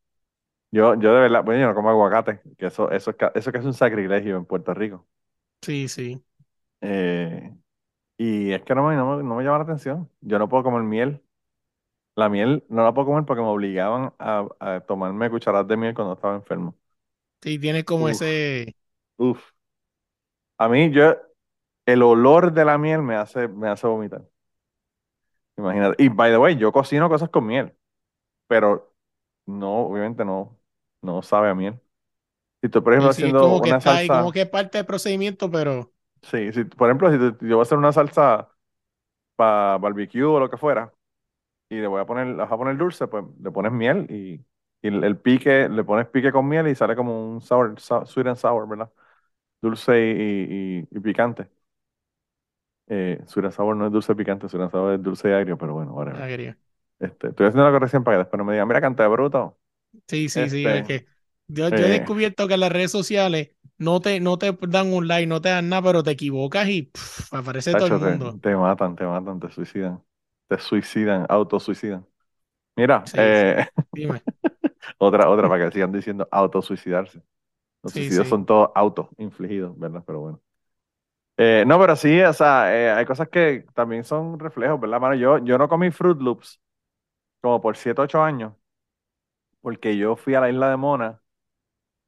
Yo, yo de verdad, bueno, yo no como aguacate, que eso, eso, eso que es un sacrilegio en Puerto Rico. Sí, sí. Eh, y es que no me, no, me, llama la atención. Yo no puedo comer miel. La miel no la puedo comer porque me obligaban a, tomarme cucharadas de miel cuando estaba enfermo. Sí, tiene como ese. Uf. A mí, yo, el olor de la miel me hace, me hace vomitar. Imagínate. Y by the way, yo cocino cosas con miel, pero no, obviamente no, no sabe a miel. Si tú, por ejemplo, haciendo como que una salsa. como que es parte del procedimiento, pero. Sí, sí, por ejemplo, si yo voy a hacer una salsa para barbecue o lo que fuera, y le voy a poner, vas a poner dulce, pues le pones miel y, el, pique, le pones pique con miel y sale como un sour, sweet and sour, ¿verdad? Dulce y, picante. Eh, sweet and sour no es dulce picante, sweet and sour es dulce y agrio, pero bueno, ahora. Este, estoy haciendo la corrección para que después no me digan, mira, canta de bruto. Sí, sí, sí, es este, que yo, he eh. descubierto que en las redes sociales no te, no te dan un like, no te dan nada, pero te equivocas y aparece todo el mundo. Te, matan, te matan, te suicidan. Te suicidan, autosuicidan. Mira, eh, otra, otra para que sigan diciendo autosuicidarse. Los suicidios son todos auto-infligidos, ¿verdad? Pero bueno. Eh, no, pero sí, o sea, hay cosas que también son reflejos, ¿verdad, mano? Yo, yo no comí Fruit Loops como por 7, 8 años, porque yo fui a la isla de Mona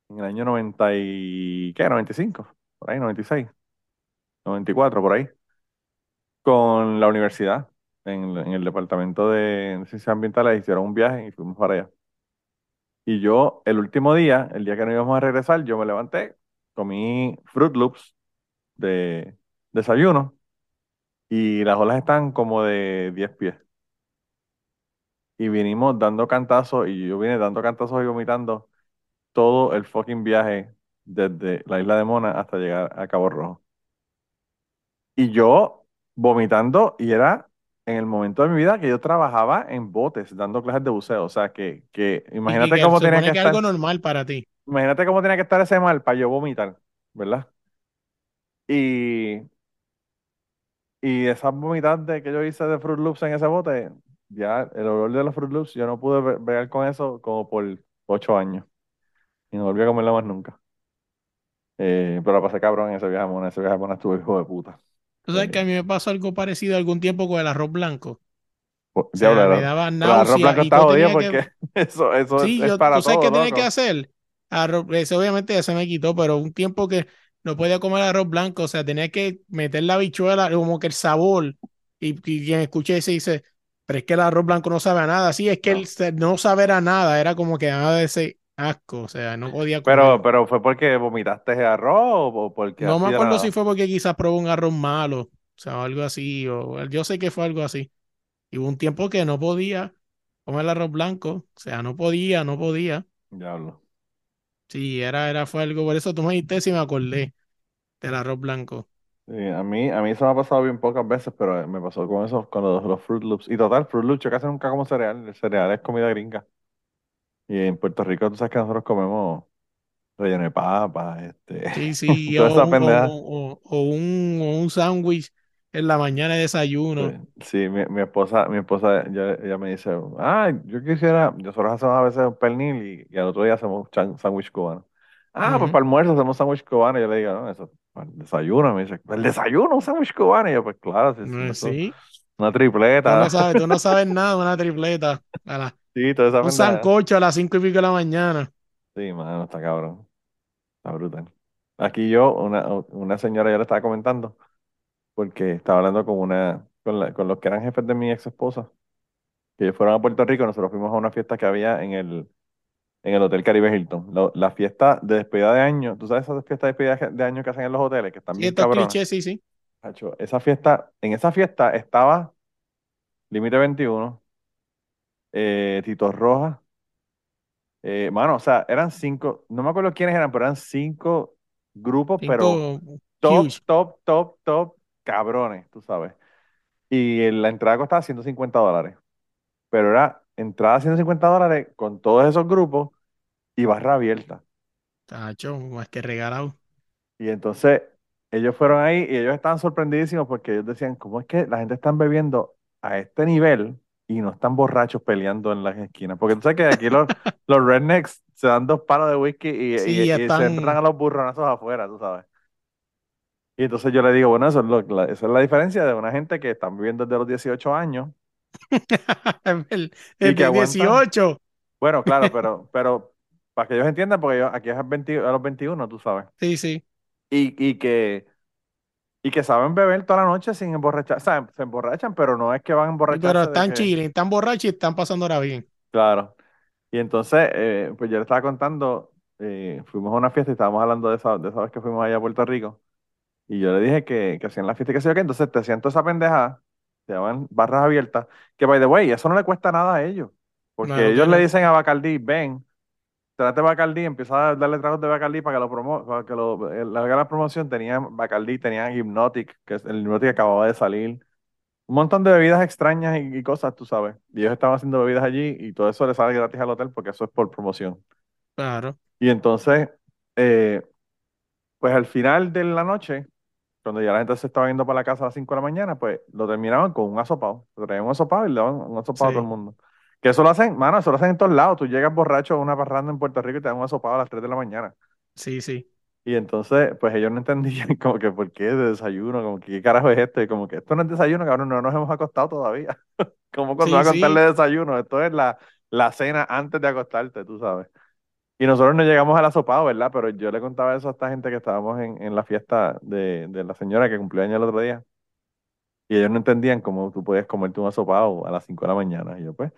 en el año 90 y, ¿qué? 95, por ahí, 96, 94, por ahí, con la universidad, en, el departamento de ciencias ambientales, hicieron un viaje y fuimos para allá. Y yo, el último día, el día que nos íbamos a regresar, yo me levanté, comí Fruit Loops de desayuno y las olas están como de 10 pies. Y vinimos dando cantazos y yo vine dando cantazos y vomitando todo el fucking viaje desde la isla de Mona hasta llegar a Cabo Rojo. Y yo vomitando y era en el momento de mi vida que yo trabajaba en botes dando clases de buceo. O sea, que, que imagínate cómo tenía que, estar. algo normal para ti. Imagínate cómo tenía que estar ese mal para yo vomitar, ¿verdad? Y, y esas vomitas que yo hice de Fruit Loops en ese bote, ya el olor de los Fruit Loops, yo no pude ver con eso como por ocho años. Y no volví a comerlo más nunca. Eh, pero pasé cabrón en ese viaje, en ese viaje estuve hijo de puta. Tú sabes que a mí me pasó algo parecido algún tiempo con el arroz blanco. O sea, me daba náusea. El arroz blanco está jodido porque eso, eso sí, es, para ¿tú sabes qué tenía que hacer? Arroz, ese obviamente ya se me quitó, pero un tiempo que no podía comer arroz blanco, o sea, tenía que meter la bichuela, como que el sabor, y, quien escuché ese dice, pero es que el arroz blanco no sabe a nada, sí, es que no. el no saber a nada, era como que de ese asco, o sea, no podía comer. Pero, pero fue porque vomitaste el arroz o porque... No me acuerdo si fue porque quizás probó un arroz malo, o sea, algo así, o yo sé que fue algo así. Y hubo un tiempo que no podía comer el arroz blanco, o sea, no podía, no podía. Diablo. Sí, era, era, fue algo, por eso tú me dijiste si me acordé del arroz blanco. Sí, a mí, a mí eso me ha pasado bien pocas veces, pero me pasó con eso, con los, los Fruit Loops. Y total, Fruit Loops yo casi nunca como cereal, el cereal es comida gringa. Y en Puerto Rico tú sabes que nosotros comemos relleno de papa, este, sí, sí, o, o, o, un, un sándwich en la mañana de desayuno. Sí, mi, mi, esposa, mi esposa, ella, me dice, ah, yo quisiera, nosotros hacemos a veces un pernil y, al otro día hacemos un sándwich cubano. Ah, pues para almuerzo hacemos sándwich cubano. Y yo le digo, no, eso, el desayuno. Me dice, ¿el desayuno un sándwich cubano? Y yo, pues claro, sí, sí. Una tripleta. Tú no sabes, tú no sabes nada una tripleta. sí, toda esa Un sancocho a las cinco y pico de la mañana. Sí, mano, está cabrón. Está brutal. Aquí yo, una, una señora ya le estaba comentando porque estaba hablando con una, con, con los que eran jefes de mi ex esposa, que ellos fueron a Puerto Rico, nosotros fuimos a una fiesta que había en el, en el Hotel Caribe Hilton. la fiesta de despedida de año, ¿tú sabes esas fiestas de despedida de año que hacen en los hoteles? Que están sí, bien clichés, sí, sí. esa fiesta, en esa fiesta estaba Límite 21, eh, Tito Rojas, eh, mano, o sea, eran cinco, no me acuerdo quiénes eran, pero eran cinco grupos, pero top, top, top, top, cabrones, tú sabes. Y la entrada costaba 150 dólares. Pero era entrada 150 dólares con todos esos grupos y barra abierta. Tacho, más que regalado. Y entonces ellos fueron ahí y ellos estaban sorprendidísimos porque ellos decían, ¿cómo es que la gente está bebiendo a este nivel y no están borrachos peleando en las esquinas? Porque tú sabes que aquí los, los rednecks se dan dos palos de whisky y, se entran a los burronazos afuera, tú sabes. Y entonces yo le digo, bueno, eso es lo, esa es la diferencia de una gente que están viviendo desde los 18 años. el, el de 18. Bueno, claro, pero, pero para que ellos entiendan, porque yo, aquí es a, los 21, tú sabes. Sí, sí. Y, y, que, y que saben beber toda la noche sin emborrachar. O sea, se emborrachan, pero no es que van a emborrachar. Pero están que... están borrachos y están pasando ahora bien. Claro. Y entonces, eh, pues yo le estaba contando, eh, fuimos a una fiesta y estábamos hablando de esa, de esa vez que fuimos allá a Puerto Rico. Y yo le dije que, que hacían la fiesta y que sé yo qué. Entonces te siento esa pendeja, se llaman barras abiertas, que by the way, eso no le cuesta nada a ellos. Porque ellos le dicen a Bacardí, ven, trate Bacardí, empieza a darle tragos de Bacardí para que lo promo para que lo, eh, la, la promoción tenían Bacardí, tenían Hypnotic, que es el Hypnotic que acababa de salir. Un montón de bebidas extrañas y, cosas, tú sabes. Y ellos estaban haciendo bebidas allí y todo eso le sale gratis al hotel porque eso es por promoción. Claro. Y entonces, eh, pues al final de la noche, cuando ya la gente se estaba yendo para la casa a las 5 de la mañana, pues lo terminaban con un asopado. Le traían un asopado y le daban un asopado a todo el mundo. Que eso lo hacen, mano, eso lo hacen en todos lados. Tú llegas borracho a una parranda en Puerto Rico y te dan un asopado a las 3 de la mañana. Sí, sí. Y entonces, pues ellos no entendían como que por qué de desayuno, como que qué carajo es esto, y como que esto no es desayuno, cabrón, no nos hemos acostado todavía. como cuando vas a contarle desayuno, esto es la, la cena antes de acostarte, tú sabes. Y nosotros no llegamos al asopado, ¿verdad? Pero yo le contaba eso a esta gente que estábamos en, en la fiesta de, de, la señora que cumplió año el otro día. Y ellos no entendían cómo tú podías comerte un asopado a las 5 de la mañana. Y yo, pues,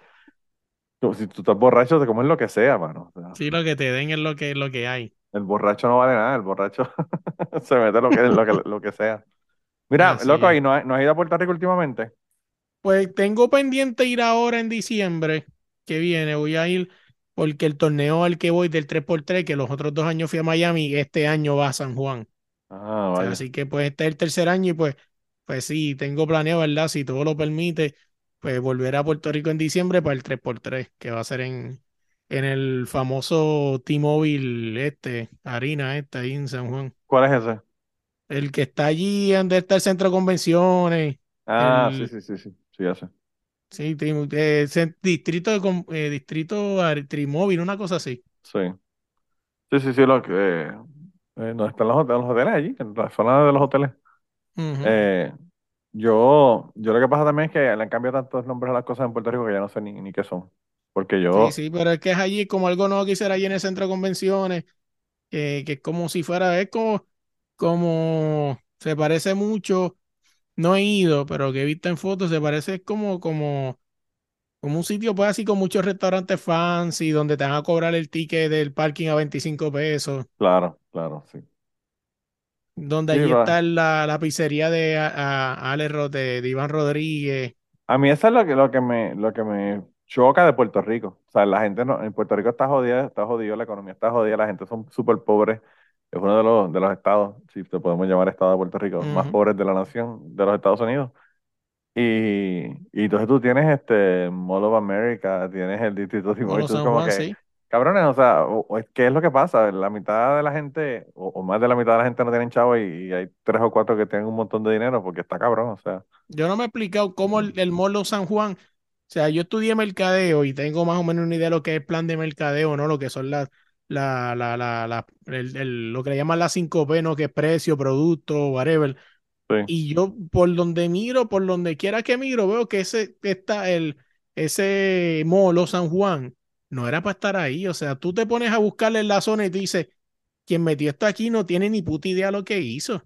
si tú estás borracho, te comes lo que sea, mano. sí, lo que te den es lo que, lo que hay. El borracho no vale nada, el borracho se mete lo que, lo que, lo que sea. Mira, loco, ¿y no, has ido a Puerto Rico últimamente? Pues tengo pendiente ir ahora en diciembre, que viene, voy a ir porque el torneo al que voy del 3x3, que los otros dos años fui a Miami, este año va a San Juan. Ah, vale. así que pues este es el tercer año y pues pues sí, tengo planeado, ¿verdad? Si todo lo permite, pues volver a Puerto Rico en diciembre para el 3x3, que va a ser en, en el famoso T-Mobile este, Harina este, ahí en San Juan. ¿Cuál es ese? El que está allí donde está el centro de convenciones. Ah, sí, sí, sí, sí, sí, ya sé. Sí, eh, distrito de eh, distrito Trimóvil, una cosa así. Sí. Sí, sí, sí, lo que eh, no están los, los, hoteles allí, en la zona de los hoteles. eh, yo, yo lo que pasa también es que le han cambiado tantos nombres a las cosas en Puerto Rico que ya no sé ni, ni qué son. Porque yo. Sí, sí, pero es que es allí como algo nuevo que hiciera allí en el centro de convenciones, que es como si fuera, es como, como se parece mucho, no he ido, pero que he visto en fotos, se parece como, como, como un sitio pues así con muchos restaurantes fancy, donde te van a cobrar el ticket del parking a 25 pesos. Claro, claro, sí. Donde allí está la, la, pizzería de, a, de, Iván Rodríguez. A mí eso es lo que, lo que me, lo que me choca de Puerto Rico. O sea, la gente no, en Puerto Rico está jodida, está jodido, la economía está jodida, la gente son súper pobres. Es uno de los, de los estados, si te podemos llamar estado de Puerto Rico, más pobres de la nación, de los Estados Unidos. Y, y entonces tú tienes este Mall of America, tienes el Distrito Timor, como que, Cabrones, o sea, ¿qué es lo que pasa? La mitad de la gente, o, más de la mitad de la gente no tienen chavo y, hay tres o cuatro que tienen un montón de dinero porque está cabrón, o sea. Yo no me he explicado cómo el, el Molo San Juan, o sea, yo estudié mercadeo y tengo más o menos una idea de lo que es plan de mercadeo, ¿no? Lo que son las, la, la, la, la lo que le llaman las 5P, ¿no? Que es precio, producto, whatever. Y yo, por donde miro, por donde quiera que miro, veo que ese está el, ese Molo San Juan no era para estar ahí. O sea, tú te pones a buscarle en la zona y te dices, quien metió esto aquí no tiene ni puta idea lo que hizo. O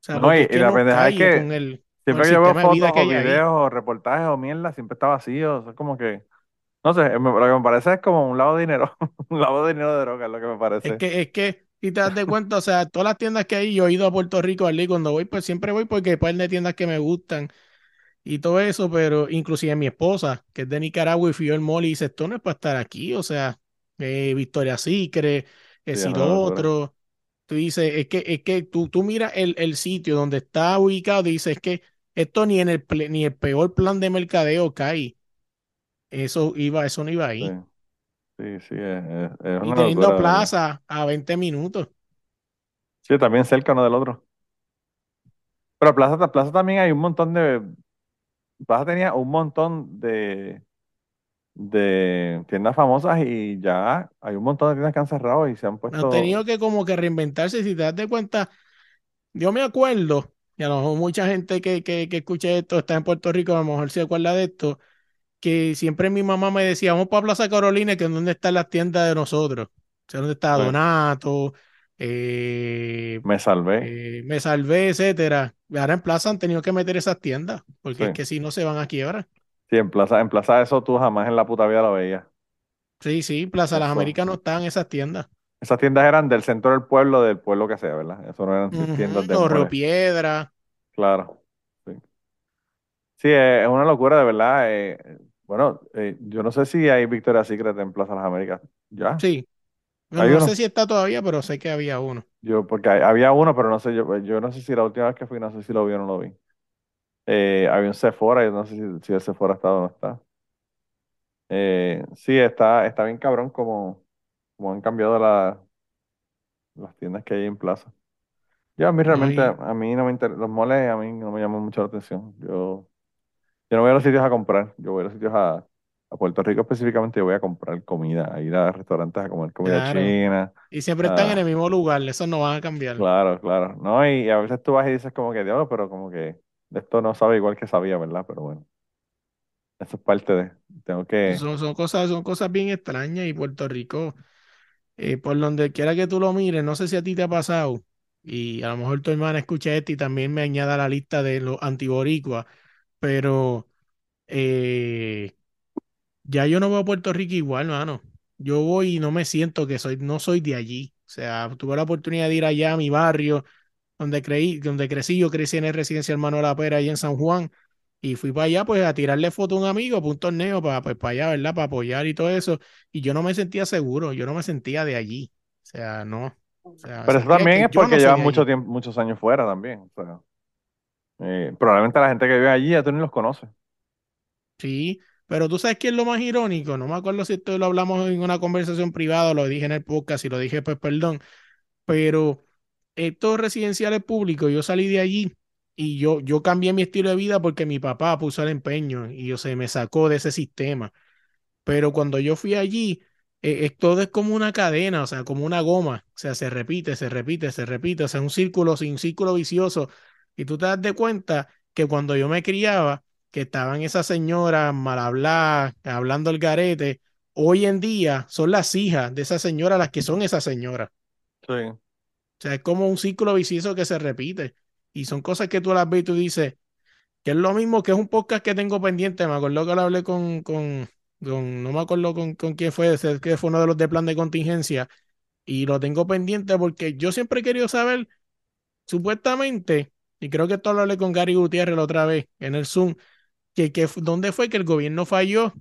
sea, no, y, la pendeja es que siempre que yo veo fotos o videos o reportajes o mierda, siempre está vacío. es como que, no sé, lo que me parece es como un lado de dinero, un lado de dinero de droga, es lo que me parece. Es que, es que, y te das de cuenta, o sea, todas las tiendas que hay, yo he ido a Puerto Rico, al cuando voy, pues siempre voy porque hay par de tiendas que me gustan y todo eso, pero inclusive mi esposa, que es de Nicaragua y fui al mall y dice, esto no es para estar aquí, o sea, eh, Victoria Secret, es decir, otro. Tú dices, es que, es que tú, tú miras el, el sitio donde está ubicado y dices, es que esto ni en el, ni el peor plan de mercadeo cae. Eso iba, eso no iba ahí. Sí, sí, es, es Y teniendo plaza a 20 minutos. Sí, también cerca uno del otro. Pero plaza, plaza también hay un montón de Plaza tenía un montón de, de tiendas famosas y ya hay un montón de tiendas que han cerrado y se han puesto. Han tenido que como que reinventarse, si te das de cuenta, yo me acuerdo, y a lo mejor mucha gente que, que, que escuche esto está en Puerto Rico, a lo mejor se acuerda de esto, que siempre mi mamá me decía, vamos para Plaza Carolina, que es donde están las tiendas de nosotros. O sea, donde está Donato, eh, me salvé. Eh, me salvé, etcétera. Ahora en Plaza han tenido que meter esas tiendas, porque es que si no se van a quiebra. Sí, en Plaza, en Plaza eso tú jamás en la puta vida lo veías. Sí, sí, Plaza Las Américas no estaban esas tiendas. Esas tiendas eran del centro del pueblo, del pueblo que sea, ¿verdad? Eso no eran tiendas de. Oro Piedra. Claro. Sí. sí, es una locura, de verdad. Eh, bueno, yo no sé si hay Victoria Secret en Plaza Las Américas. ¿Ya? Sí, no, sé si está todavía, pero sé que había uno. Yo, porque había uno, pero no sé, yo, yo no sé si la última vez que fui, no sé si lo vi o no lo vi. Eh, había un Sephora, yo no sé si, si el Sephora está o no está. Eh, sí, está, está bien cabrón como, como han cambiado la, las tiendas que hay en plaza. Yo a mí realmente, a mí no me interesa, los moles a mí no me llaman mucho la atención. Yo, yo no voy a los sitios a comprar, yo voy a los sitios a, a Puerto Rico específicamente voy a comprar comida, a ir a restaurantes a comer comida china. Y siempre están en el mismo lugar, eso no van a cambiar. Claro, claro. No, y, a veces tú vas y dices como que diablo, pero como que esto no sabe igual que sabía, ¿verdad? Pero bueno. Eso es parte de. Tengo que. Son, son cosas, son cosas bien extrañas y Puerto Rico, eh, por donde quiera que tú lo mires, no sé si a ti te ha pasado, y a lo mejor tu hermana escucha esto y también me añada a la lista de los antiboricuas, pero eh, ya yo no veo a Puerto Rico igual, mano. Yo voy y no me siento que soy, no soy de allí. O sea, tuve la oportunidad de ir allá a mi barrio, donde creí, donde crecí, yo crecí en el residencial Manuel Pera, allá en San Juan, y fui para allá, pues, a tirarle foto a un amigo para un torneo, para, pues, para allá, ¿verdad? Para apoyar y todo eso. Y yo no me sentía seguro, yo no me sentía de allí. O sea, no. Pero eso también es porque llevas mucho tiempo, muchos años fuera también. O sea. Eh, probablemente la gente que vive allí ya tú ni los conoces. Sí, pero tú sabes qué es lo más irónico. No me acuerdo si esto lo hablamos en una conversación privada lo dije en el podcast. Si lo dije, pues perdón. Pero estos residenciales públicos, yo salí de allí y yo, yo cambié mi estilo de vida porque mi papá puso el empeño y yo se me sacó de ese sistema. Pero cuando yo fui allí, eh, todo es como una cadena, o sea, como una goma. O sea, se repite, se repite, se repite. O sea, un círculo, un círculo vicioso. Y tú te das de cuenta que cuando yo me criaba, que estaban esas señoras mal habladas, hablando el garete, hoy en día son las hijas de esas señoras las que son esas señoras. Sí. O sea, es como un círculo vicioso que se repite. Y son cosas que tú las ves y tú dices, que es lo mismo que es un podcast que tengo pendiente. Me acuerdo que lo hablé con, con, no me acuerdo con, con quién fue, que fue uno de los de plan de contingencia. Y lo tengo pendiente porque yo siempre he querido saber, supuestamente, y creo que esto lo hablé con Gary Gutiérrez la otra vez en el Zoom, que, que dónde fue que el gobierno falló,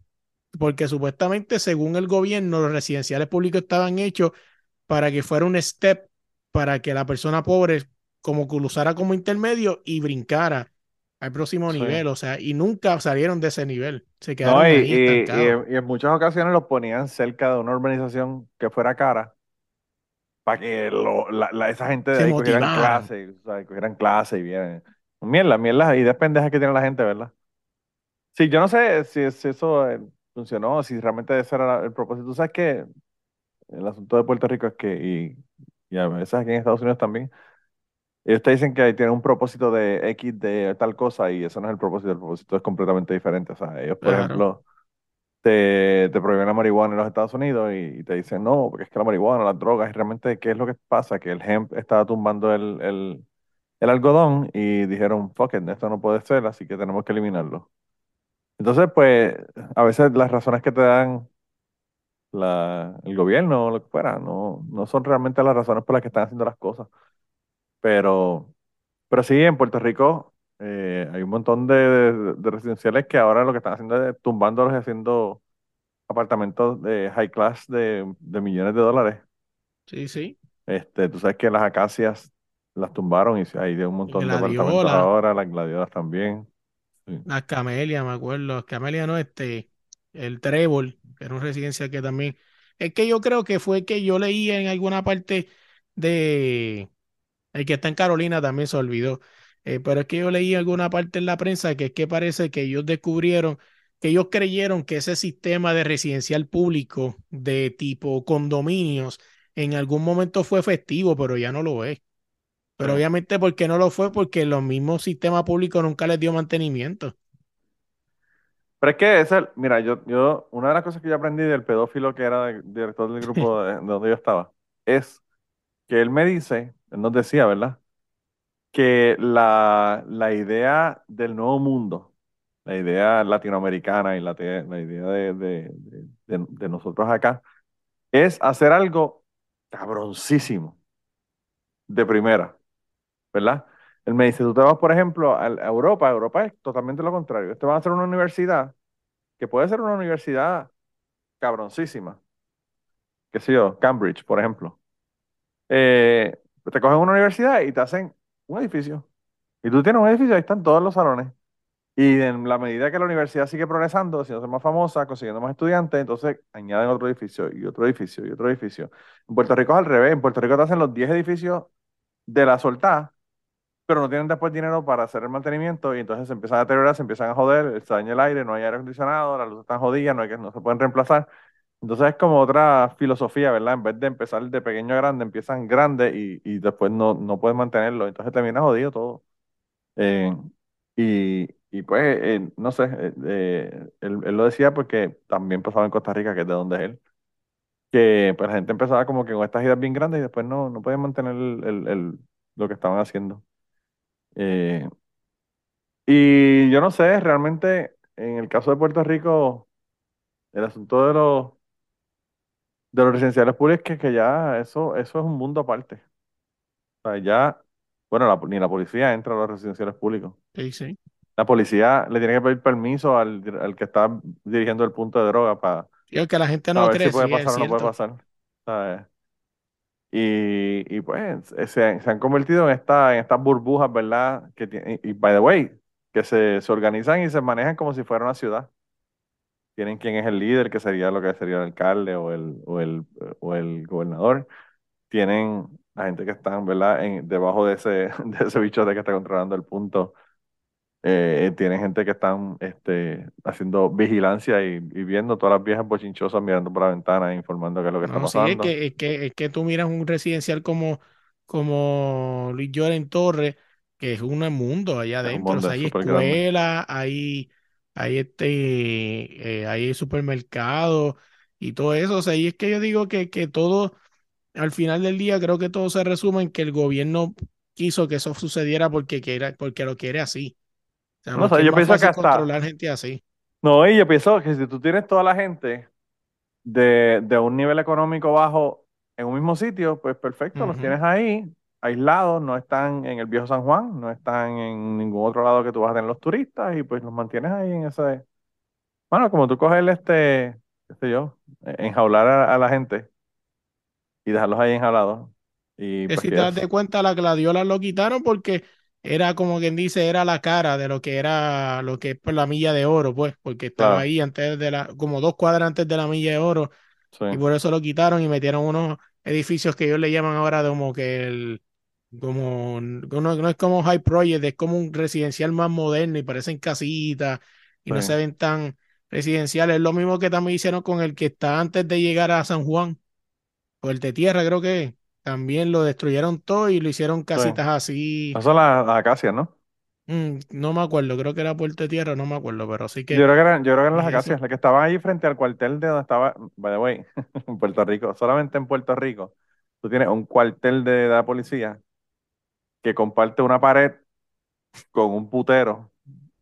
porque supuestamente según el gobierno los residenciales públicos estaban hechos para que fuera un step para que la persona pobre como que usara como intermedio y brincara al próximo nivel, o sea, y nunca salieron de ese nivel, se quedaron y, ahí y, en muchas ocasiones los ponían cerca de una urbanización que fuera cara para que la, esa gente de ahí cogieran clase, o sea, cogieran clase y bien. Mierda, mierda, y de pendejas que tiene la gente, ¿verdad? Sí, yo no sé si, eso eh, funcionó, si realmente ese era el propósito. Tú sabes que el asunto de Puerto Rico es que, y, a veces aquí en Estados Unidos también, ellos te dicen que tienen un propósito de X de tal cosa y eso no es el propósito, el propósito es completamente diferente. O sea, ellos, por ejemplo, te, prohíben la marihuana en los Estados Unidos y, te dicen, no, porque es que la marihuana, las drogas, y realmente, ¿qué es lo que pasa? Que el hemp estaba tumbando el, el, el algodón y dijeron, fuck it, esto no puede ser, así que tenemos que eliminarlo. Entonces, pues, a veces las razones que te dan la, el gobierno o lo que fuera, no, no son realmente las razones por las que están haciendo las cosas. Pero, pero sí, en Puerto Rico eh, hay un montón de, residenciales que ahora lo que están haciendo es tumbándolos y haciendo apartamentos de high class de, millones de dólares. Sí, sí. Este, tú sabes que las acacias las tumbaron y hay de un montón de apartamentos ahora, las gladiolas también. Las Camelia, me acuerdo. Las Camelia no, este, el Trébol, que era una residencia que también. Es que yo creo que fue que yo leí en alguna parte de. El que está en Carolina también se olvidó. Eh, pero es que yo leí alguna parte en la prensa que es que parece que ellos descubrieron, que ellos creyeron que ese sistema de residencial público de tipo condominios en algún momento fue efectivo, pero ya no lo es. Pero obviamente, ¿por qué no lo fue? Porque los mismos sistemas públicos nunca les dio mantenimiento. Pero es que es el, mira, yo, yo, una de las cosas que yo aprendí del pedófilo que era director del grupo de, donde yo estaba, es que él me dice, él nos decía, ¿verdad? Que la, la idea del nuevo mundo, la idea latinoamericana y la, la idea de, de, de nosotros acá, es hacer algo cabroncísimo, de primera. ¿verdad? Él me dice, tú te vas, por ejemplo, a, Europa, Europa es totalmente lo contrario. Este va a ser una universidad que puede ser una universidad cabroncísima, qué sé yo, Cambridge, por ejemplo. Eh, te cogen una universidad y te hacen un edificio. Y tú tienes un edificio, ahí están todos los salones. Y en la medida que la universidad sigue progresando, haciéndose más famosa, consiguiendo más estudiantes, entonces añaden otro edificio y otro edificio y otro edificio. En Puerto Rico es al revés. En Puerto Rico te hacen los 10 edificios de la soltada pero no tienen después dinero para hacer el mantenimiento y entonces se empiezan a deteriorar, se empiezan a joder, se daña el aire, no hay aire acondicionado, las luces están jodidas, no, hay que, no se pueden reemplazar. Entonces es como otra filosofía, ¿verdad? En vez de empezar de pequeño a grande, empiezan grande y, y después no, no pueden mantenerlo. Entonces termina jodido todo. Eh, y, y, pues, eh, no sé, eh, él, él, lo decía porque también pasaba en Costa Rica, que es de donde es él, que pues la gente empezaba como que con estas ideas bien grandes y después no, no podían mantener el, el, lo que estaban haciendo. Eh, y yo no sé, realmente en el caso de Puerto Rico, el asunto de los, de los residenciales públicos es que, ya eso, eso es un mundo aparte. O sea, ya, bueno, ni la policía entra a los residenciales públicos. Sí, sí. La policía le tiene que pedir permiso al, al que está dirigiendo el punto de droga para... que la gente no cree. si puede pasar o no puede pasar. Y, y pues se, se, han convertido en, esta, en estas burbujas, ¿verdad? Que y, by the way, que se, se organizan y se manejan como si fuera una ciudad. Tienen quién es el líder, que sería lo que sería el alcalde o el, o el, o el gobernador. Tienen la gente que están, ¿verdad? En, debajo de ese, de ese bichote que está controlando el punto eh, tienen gente que están este, haciendo vigilancia y, viendo todas las viejas bochinchosas mirando por la ventana informando qué es lo que está pasando. Sí, es que, es que, es que tú miras un residencial como, como Luis Lloren Torres, que es un mundo allá adentro. hay escuelas, hay, hay, este, eh, hay supermercados y todo eso. O sea, y es que yo digo que, que todo, al final del día, creo que todo se resume en que el gobierno quiso que eso sucediera porque, quiera, porque lo quiere así no, yo pienso que hasta. controlar gente así. No, y yo pienso que si tú tienes toda la gente de, de un nivel económico bajo en un mismo sitio, pues perfecto, los tienes ahí, aislados, no están en el viejo San Juan, no están en ningún otro lado que tú vas a tener los turistas y pues los mantienes ahí en ese. Bueno, como tú coges este, qué sé yo, enjaular a, la gente y dejarlos ahí enjaulados. Y pues, si te das de cuenta, la gladiola lo quitaron porque era como quien dice, era la cara de lo que era lo que es por la milla de oro, pues, porque estaba ahí antes de la, como dos cuadras antes de la milla de oro, y por eso lo quitaron y metieron unos edificios que ellos le llaman ahora como que el, como, no, es como High Project, es como un residencial más moderno y parecen casitas y no se ven tan residenciales. Es lo mismo que también hicieron con el que está antes de llegar a San Juan, o el de tierra, creo que. También lo destruyeron todo y lo hicieron casitas así. Son las, acacias, ¿no? Mm, no me acuerdo, creo que era Puerto Tierra, no me acuerdo, pero sí que. Yo creo que eran, yo creo que eran las acacias, las que estaban ahí frente al cuartel de donde estaba, by the way, en Puerto Rico, solamente en Puerto Rico, tú tienes un cuartel de, la policía que comparte una pared con un putero,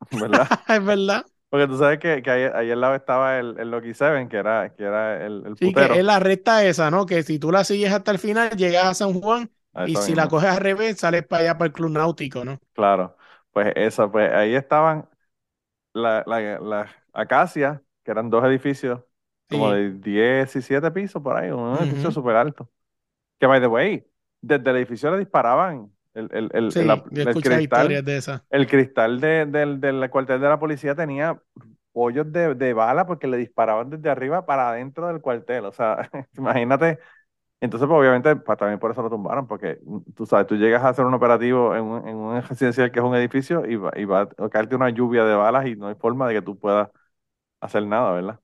¿verdad? es verdad. Porque tú sabes que, que ahí, ahí, al lado estaba el, el Loki Seven, que era, que era el, el sí, que es la recta esa, ¿no? Que si tú la sigues hasta el final, llegas a San Juan y si la coges al revés, sales para allá para el Club Náutico, ¿no? Claro, pues eso, pues ahí estaban las la, acacias, que eran dos edificios, como de 17 pisos por ahí, un edificio súper alto. Que, by the way, desde el edificio le disparaban el, el, el, sí, el cristal, de esa. El cristal de, del, del cuartel de la policía tenía hoyos de, de, bala porque le disparaban desde arriba para adentro del cuartel. O sea, imagínate. Entonces, pues, obviamente, pues, también por eso lo tumbaron, porque mm, tú sabes, tú llegas a hacer un operativo en un, en un residencial que es un edificio y va, y va a caerte una lluvia de balas y no hay forma de que tú puedas hacer nada, ¿verdad?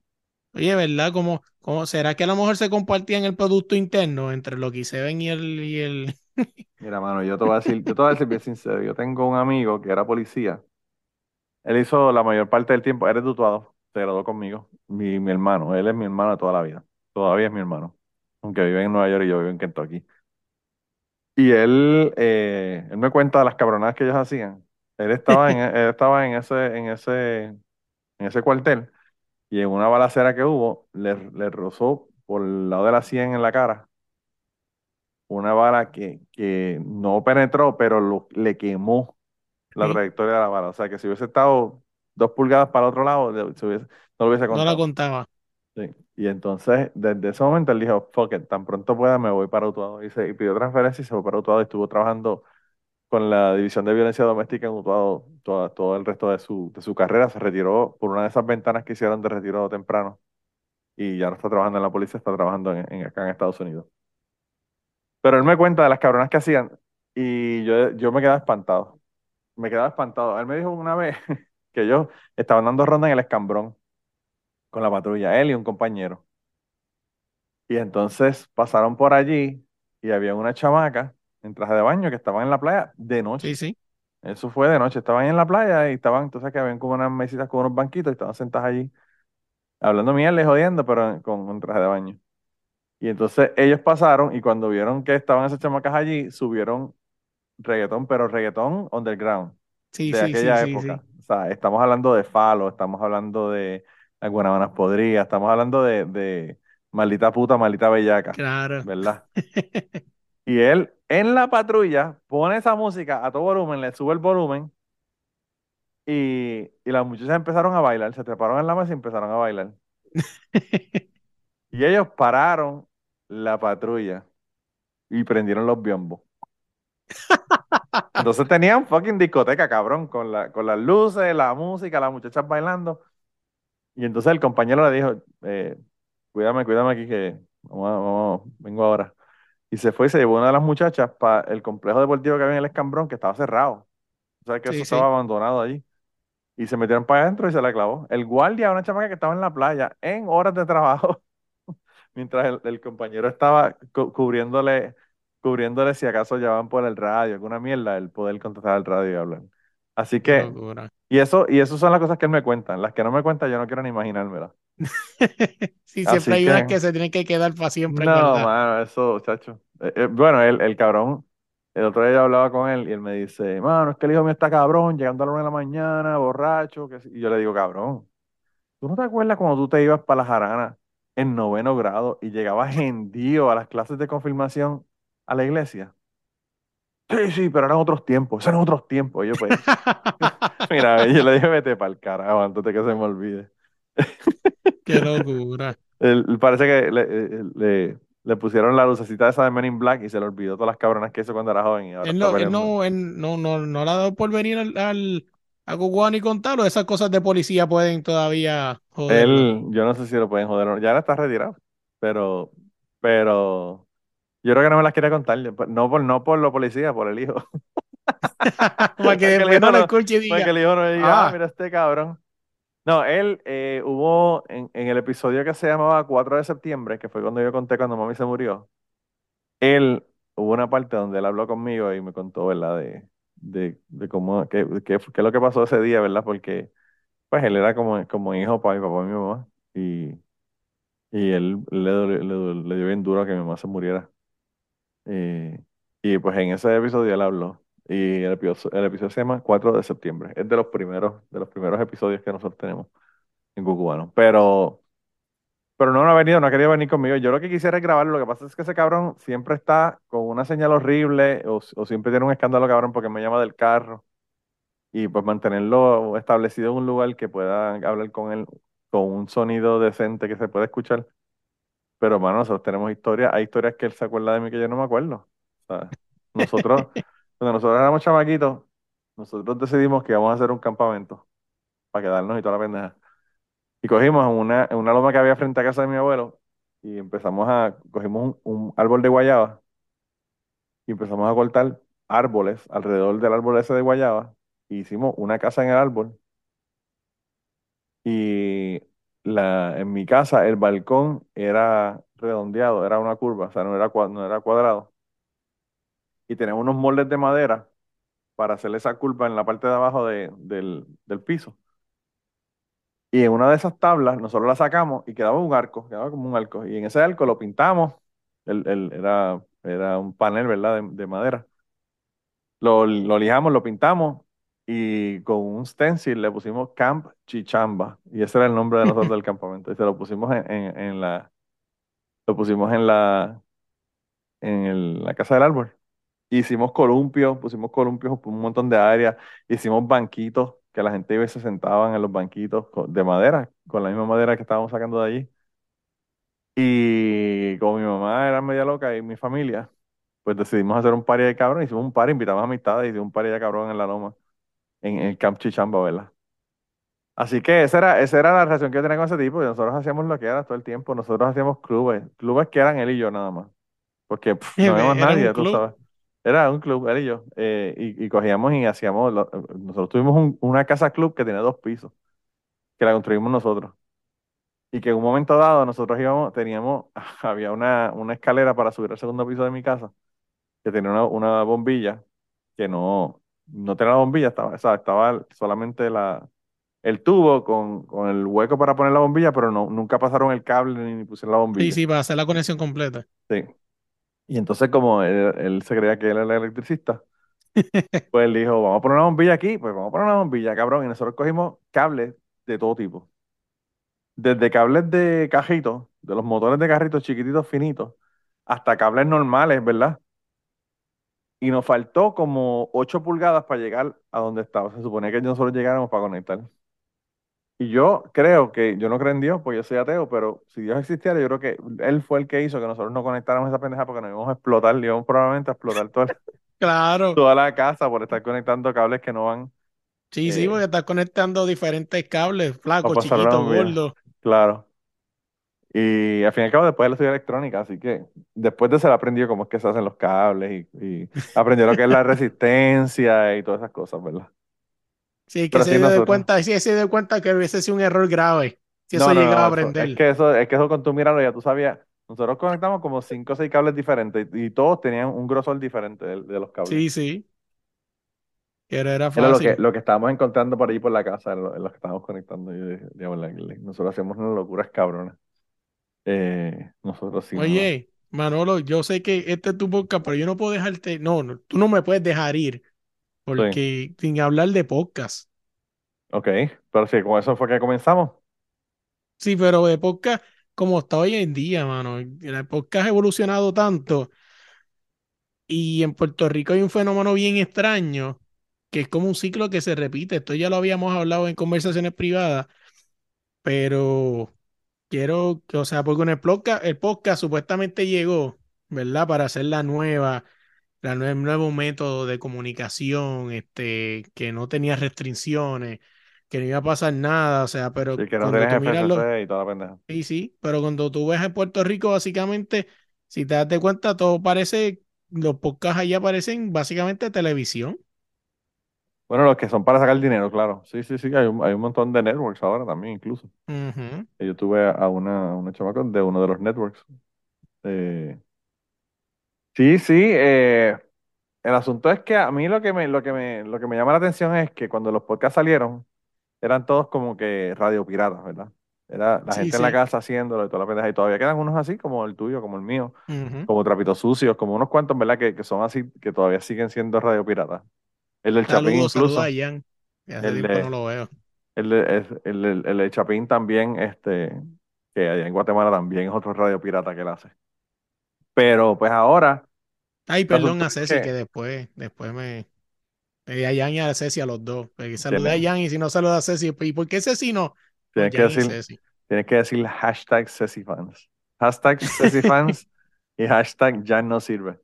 Oye, ¿verdad? ¿Cómo, cómo será que a lo mejor se compartían el producto interno entre lo que se ven y el, y el, Mira, mano, yo te voy a decir, yo te voy a decir bien sincero. Yo tengo un amigo que era policía. Él hizo la mayor parte del tiempo, eres dutuado, se graduó conmigo. Mi, mi hermano, él es mi hermano de toda la vida. Todavía es mi hermano. Aunque vive en Nueva York y yo vivo en Kentucky. Y él, eh, él me cuenta de las cabronadas que ellos hacían. Él estaba en, él estaba en ese, en ese, en ese cuartel y en una balacera que hubo, le, le rozó por el lado de la sien en la cara una bala que, que no penetró, pero lo, le quemó la trayectoria de la bala. O sea que si hubiese estado dos pulgadas para el otro lado, no lo hubiese contado. No la contaba. Sí. Y entonces, desde ese momento, él dijo, fuck it, tan pronto pueda, me voy para Utuado. Y, se, y pidió transferencia y se fue para Utuado y estuvo trabajando con la División de Violencia Doméstica en Utuado todo, todo el resto de su, de su carrera. Se retiró por una de esas ventanas que hicieron de retiro temprano. Y ya no está trabajando en la policía, está trabajando en, acá en Estados Unidos. Pero él me cuenta de las cabronas que hacían y yo, yo me quedaba espantado. Me quedaba espantado. Él me dijo una vez que ellos estaban dando ronda en el escambrón con la patrulla, él y un compañero. Y entonces pasaron por allí y había una chamaca en traje de baño que estaban en la playa de noche. Sí, sí. Eso fue de noche. Estaban en la playa y estaban, entonces que habían como unas mesitas con unos banquitos y estaban sentadas allí hablando mierda jodiendo, pero con un traje de baño. Y entonces ellos pasaron y cuando vieron que estaban esas chamacas allí, subieron reggaetón, pero reggaetón underground. Sí, de aquella época. O sea, estamos hablando de Falo, estamos hablando de Algunas Buenas Podría, estamos hablando de, de Maldita Puta, Maldita Bellaca. Claro. ¿Verdad? y él en la patrulla pone esa música a todo volumen, le sube el volumen y, y las muchachas empezaron a bailar, se treparon en la mesa y empezaron a bailar. y ellos pararon la patrulla. y prendieron los biombos. Entonces tenían fucking discoteca, cabrón, con, la, con las luces, la música, las muchachas bailando. Y entonces el compañero le dijo, eh, cuídame, cuídame aquí que vamos, vamos, vengo ahora. Y se fue y se llevó una de las muchachas para el complejo deportivo que había en el Escambrón, que estaba cerrado. O sea, que eso estaba abandonado allí. Y se metieron para adentro y se la clavó. El guardia, una chamaca que estaba en la playa, en horas de trabajo, mientras el, compañero estaba cubriéndole, cubriéndole si acaso llevaban por el radio, alguna mierda, el poder contestar al radio y hablar. Así que, y eso, y eso son las cosas que él me cuenta. Las que no me cuenta, yo no quiero ni imaginármelo. sí, siempre hay unas que se tienen que quedar para siempre. No, mano, eso, chacho. Eh, eh, bueno, el, el cabrón, el otro día yo hablaba con él y él me dice, mano, es que el hijo mío está cabrón, llegando a la una de la mañana, borracho. Que... Y yo le digo, cabrón, ¿tú no te acuerdas cuando tú te ibas para la jarana en noveno grado y llegabas hendío a las clases de confirmación a la iglesia? Sí, sí, pero eran otros tiempos, eran otros tiempos. yo, pues, mira, yo le dije, vete para el carajo antes de que se me olvide. Qué locura. parece que le, le, pusieron la lucecita esa de Men in Black y se le olvidó todas las cabronas que hizo cuando era joven. Y ahora él, no, él no, no, no, no, le ha dado por venir al, al a Guguán y contarlo. Esas cosas de policía pueden todavía joder. Él, yo no sé si lo pueden joder. Ya ahora está retirado. Pero, pero yo creo que no me las quiere contar. No por, no por lo policía, por el hijo. para que, el hijo no lo escuche y diga. Para que el hijo no diga, ah, mira este cabrón. No, él eh, hubo en, el episodio que se llamaba 4 de septiembre, que fue cuando yo conté cuando mami se murió. Él hubo una parte donde él habló conmigo y me contó, ¿verdad? De, de, de cómo, qué, qué, qué, es lo que pasó ese día, ¿verdad? Porque, pues, él era como, como hijo para mi papá y mi mamá. Y, y él le, le, dio bien duro que mi mamá se muriera. Eh, y pues en ese episodio él habló. Y el episodio, el episodio se llama 4 de septiembre. Es de los primeros, de los primeros episodios que nosotros tenemos en Cucubano. Pero, pero no, no ha venido, no ha querido venir conmigo. Yo lo que quisiera es grabarlo. Lo que pasa es que ese cabrón siempre está con una señal horrible o, o siempre tiene un escándalo cabrón porque me llama del carro. Y pues mantenerlo establecido en un lugar que pueda hablar con él con un sonido decente que se pueda escuchar. Pero, mano, nosotros tenemos historias, hay historias que él se acuerda de mí que yo no me acuerdo. nosotros, cuando nosotros éramos chamaquitos, nosotros decidimos que íbamos a hacer un campamento para quedarnos y toda la pendeja. Y cogimos una, una loma que había frente a casa de mi abuelo y empezamos a, cogimos un, árbol de guayaba y empezamos a cortar árboles alrededor del árbol ese de guayaba. Y hicimos una casa en el árbol. Y la, en mi casa el balcón era redondeado, era una curva, o sea, no era, no era cuadrado. Y tenemos unos moldes de madera para hacerle esa curva en la parte de abajo del, piso. Y en una de esas tablas nosotros la sacamos y quedaba un arco, quedaba como un arco. Y en ese arco lo pintamos, el, era, era un panel, ¿verdad?, de, madera. Lo, lo lijamos, lo pintamos y con un stencil le pusimos Camp Chichamba y ese era el nombre de nosotros del campamento y se lo pusimos en, en, la lo pusimos en la en la casa del árbol hicimos columpios pusimos columpios por un montón de áreas hicimos banquitos que la gente iba y se sentaban en los banquitos de madera con la misma madera que estábamos sacando de allí y como mi mamá era media loca y mi familia pues decidimos hacer un party de cabrón hicimos un party invitamos a amistades y hicimos un party de cabrón en la loma en el Camp Chichamba, ¿verdad? Así que esa era, esa era la relación que yo tenía con ese tipo y nosotros hacíamos lo que era todo el tiempo. Nosotros hacíamos clubes, clubes que eran él y yo nada más. Porque no había nadie, tú sabes. Era un club, él y yo. Eh, y, cogíamos y hacíamos, nosotros tuvimos una casa club que tenía dos pisos, que la construimos nosotros. Y que en un momento dado nosotros íbamos, teníamos, había una, una escalera para subir al segundo piso de mi casa, que tenía una, una bombilla que no, no tenía la bombilla, estaba, estaba solamente la, el tubo con, con, el hueco para poner la bombilla, pero no, nunca pasaron el cable ni pusieron la bombilla. Sí, sí, para hacer la conexión completa. Sí. Y entonces, como él, se creía que él era el electricista, pues él dijo, vamos a poner una bombilla aquí, pues vamos a poner una bombilla, cabrón. Y nosotros cogimos cables de todo tipo. Desde cables de cajitos, de los motores de carritos chiquititos, finitos, hasta cables normales, ¿verdad? y nos faltó como 8 pulgadas para llegar a donde estaba. Se suponía que nosotros llegáramos para conectar. Y yo creo que, yo no creo en Dios, pues yo soy ateo, pero si Dios existiera, yo creo que Él fue el que hizo que nosotros no conectáramos esa pendeja porque nos íbamos a explotar, íbamos probablemente a explotar claro. toda la casa por estar conectando cables que no van. Sí, sí, porque estás conectando diferentes cables, flacos, chiquitos, gordos. Claro. Y al fin y al cabo después él estudió electrónica, así que después de ser aprendido cómo es que se hacen los cables y, aprendió lo que es la resistencia y todas esas cosas, ¿verdad? Sí, que se dio cuenta, sí, se dio cuenta que hubiese sido un error grave. Si eso llegaba a aprender. es que eso, es que eso con tu mirarlo ya tú sabías. Nosotros conectamos como cinco o seis cables diferentes y, todos tenían un grosor diferente de, los cables. Sí, sí. Pero era fácil. Era lo que, lo que estábamos encontrando por ahí por la casa, en lo, que estábamos conectando. nosotros hacíamos unas locuras cabronas. Eh, nosotros sí. Oye, Manolo, yo sé que este es tu podcast, pero yo no puedo dejarte. No, no tú no me puedes dejar ir. Porque sin hablar de podcast. Ok, pero sí, con eso fue que comenzamos. Sí, pero de podcast, como está hoy en día, mano. El podcast ha evolucionado tanto. Y en Puerto Rico hay un fenómeno bien extraño, que es como un ciclo que se repite. Esto ya lo habíamos hablado en conversaciones privadas, pero quiero, que, o sea, porque en el podcast, el podcast supuestamente llegó, ¿verdad? Para hacer la nueva, la nuevo método de comunicación, este, que no tenía restricciones, que no iba a pasar nada, o sea, pero que no cuando tú y toda la pendeja. Sí, sí, pero cuando tú ves en Puerto Rico, básicamente, si te das cuenta, todo parece, los podcasts allá parecen básicamente televisión. Bueno, los que son para sacar dinero, claro. Sí, sí, sí, hay un, hay un montón de networks ahora también, incluso. Yo tuve a una, una chamaca de uno de los networks. Eh, sí, sí, eh, el asunto es que a mí lo que me, lo que me, lo que me llama la atención es que cuando los podcasts salieron, eran todos como que radio piratas, ¿verdad? Era la gente en la casa haciéndolo y toda la pendeja. Y todavía quedan unos así, como el tuyo, como el mío, como trapitos sucios, como unos cuantos, ¿verdad? Que, que son así, que todavía siguen siendo radio piratas. El del Chapín incluso. A Jan. el de, no lo veo. El de, el, el, Chapín también, este, que allá en Guatemala también es otro radio pirata que él hace. Pero pues ahora. Ay, perdón a Ceci, que... después, después me. Me di a Jan y a Ceci a los dos. Saludé a Jan y si no saluda a Ceci, ¿y por qué Ceci no? Tienes, que decir, tienes que decir hashtag Ceci fans. Hashtag Ceci fans y hashtag Jan no sirve.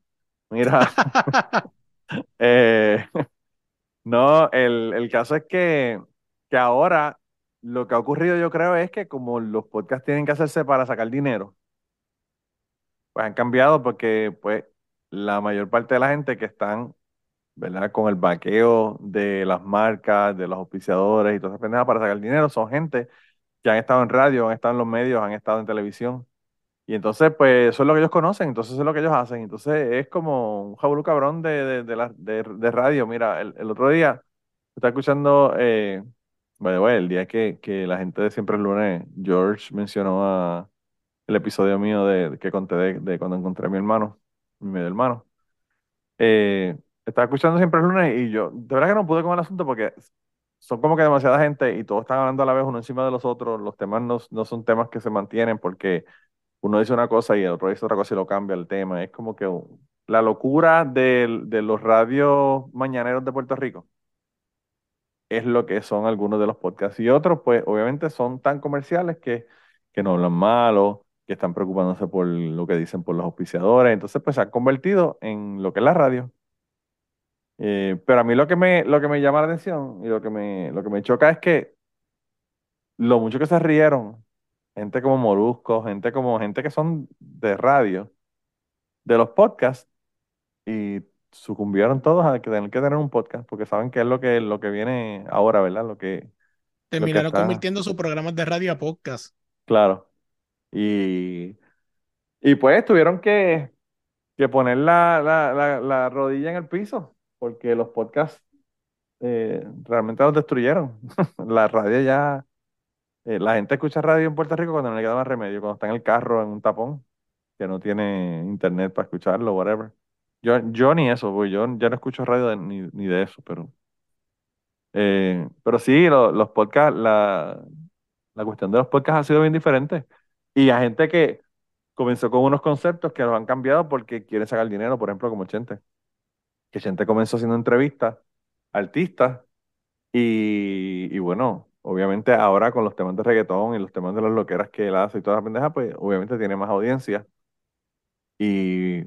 Mira. eh, no, el, el caso es que, que ahora lo que ha ocurrido yo creo es que como los podcasts tienen que hacerse para sacar dinero, pues han cambiado porque pues la mayor parte de la gente que están, ¿verdad? Con el vaqueo de las marcas, de los auspiciadores y todas esas pendejas para sacar dinero, son gente que han estado en radio, han estado en los medios, han estado en televisión. Y entonces, pues eso es lo que ellos conocen, entonces eso es lo que ellos hacen. Entonces es como un jabulú cabrón de, de, la, de, radio. Mira, el, el, otro día estaba escuchando, eh, bueno, el día que, que la gente de Siempre el Lunes, George mencionó a, el episodio mío de, que conté de, cuando encontré a mi hermano, mi medio hermano. Eh, estaba escuchando Siempre el Lunes y yo, de verdad que no pude con el asunto porque son como que demasiada gente y todos están hablando a la vez uno encima de los otros. Los temas no, no son temas que se mantienen porque uno dice una cosa y el otro dice otra cosa y lo cambia el tema. Es como que la locura de, los radios mañaneros de Puerto Rico es lo que son algunos de los podcasts. Y otros, pues, obviamente son tan comerciales que, que no hablan malo, que están preocupándose por lo que dicen por los auspiciadores. Entonces, pues se han convertido en lo que es la radio. Eh, pero a mí lo que me, lo que me llama la atención y lo que me, lo que me choca es que lo mucho que se rieron gente como Molusco, gente como gente que son de radio, de los podcasts, y sucumbieron todos a tener que tener un podcast, porque saben que es lo que, lo que viene ahora, ¿verdad? Lo que. Terminaron convirtiendo sus programas de radio a podcast. Claro. Y, y pues tuvieron que, que poner la, la, la, rodilla en el piso, porque los podcasts eh, realmente los destruyeron. la radio ya eh, la gente escucha radio en Puerto Rico cuando no le queda más remedio, cuando está en el carro en un tapón, que no tiene internet para escucharlo, whatever. Yo, yo ni eso, pues yo ya no escucho radio ni, de eso, pero. Eh, pero sí, los podcasts, la, la cuestión de los podcasts ha sido bien diferente. Y hay gente que comenzó con unos conceptos que los han cambiado porque quieren sacar dinero, por ejemplo, como Chente. Que Chente comenzó haciendo entrevistas a artistas y, y bueno, obviamente ahora con los temas de reggaetón y los temas de las loqueras que él hace y todas las pendejas, pues obviamente tiene más audiencia y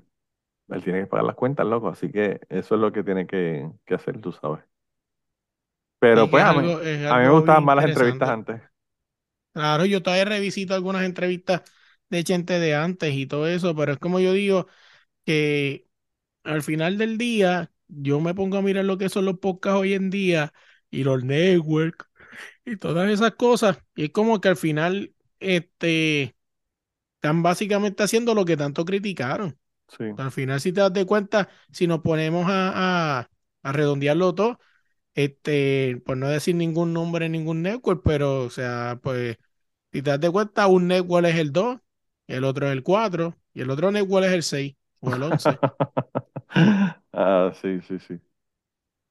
él tiene que pagar las cuentas, loco, así que eso es lo que tiene que, hacer, tú sabes. Pero pues a mí, a mí me gustaban más las entrevistas antes. Claro, yo todavía revisito algunas entrevistas de gente de antes y todo eso, pero es como yo digo que al final del día yo me pongo a mirar lo que son los podcasts hoy en día y los networks y todas esas cosas y es como que al final este están básicamente haciendo lo que tanto criticaron. Al final si te das de cuenta, si nos ponemos a, a, a redondearlo todo, este, por no decir ningún nombre en ningún network, pero, o sea, pues, si te das cuenta, un network es el 2, el otro es el 4, y el otro network es el 6 o el 11. ah, sí, sí, sí.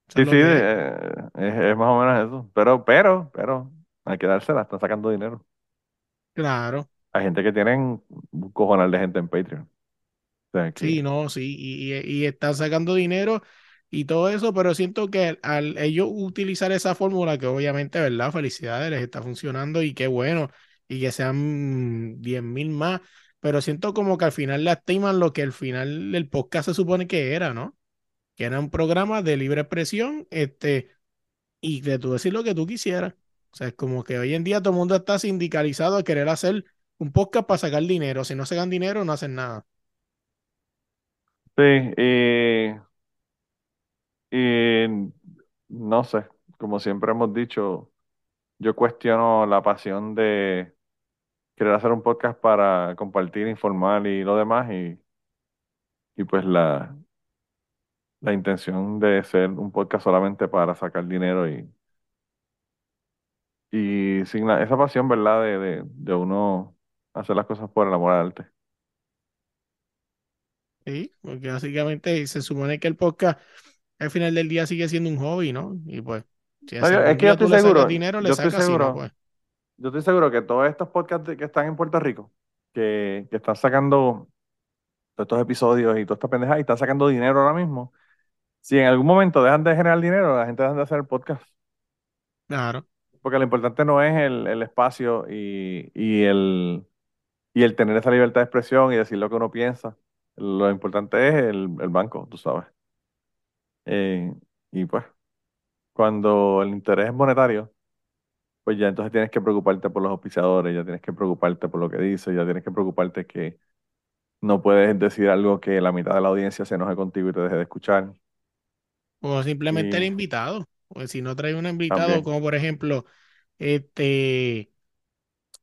Sí, sí, eh, es, más o menos eso. Pero, pero, pero, hay que dársela, están sacando dinero. Claro. Hay gente que tienen un cojonal de gente en Patreon. Sí, no, sí, y, y, están sacando dinero y todo eso, pero siento que al, ellos utilizar esa fórmula, que obviamente, ¿verdad? Felicidades, les está funcionando y qué bueno, y que sean 10 mil más, pero siento como que al final lastiman lo que al final del podcast se supone que era, ¿no? Que era un programa de libre expresión, este, y de tú decir lo que tú quisieras. O sea, es como que hoy en día todo el mundo está sindicalizado a querer hacer un podcast para sacar dinero. Si no sacan dinero, no hacen nada. Sí, y y no sé, como siempre hemos dicho, yo cuestiono la pasión de querer hacer un podcast para compartir, informar y lo demás, y, y pues la, la intención de ser un podcast solamente para sacar dinero y, y sin esa pasión, ¿verdad? De, de, de uno hacer las cosas por el amor al arte. Sí, porque básicamente se supone que el podcast al final del día sigue siendo un hobby, ¿no? Y pues, si es que yo estoy seguro, dinero, le yo estoy seguro, pues. Yo estoy seguro que todos estos podcasts que están en Puerto Rico, que, que están sacando todos estos episodios y toda esta pendeja y están sacando dinero ahora mismo, si en algún momento dejan de generar dinero, la gente deja de hacer el podcast. Claro. Porque lo importante no es el, el espacio y, y, el, y el tener esa libertad de expresión y decir lo que uno piensa. Lo importante es el, el banco, tú sabes. Eh, y pues, cuando el interés es monetario, pues ya entonces tienes que preocuparte por los auspiciadores, ya tienes que preocuparte por lo que dice, ya tienes que preocuparte que no puedes decir algo que la mitad de la audiencia se enoje contigo y te deje de escuchar. O simplemente el invitado. Pues si no trae un invitado, como por ejemplo, este,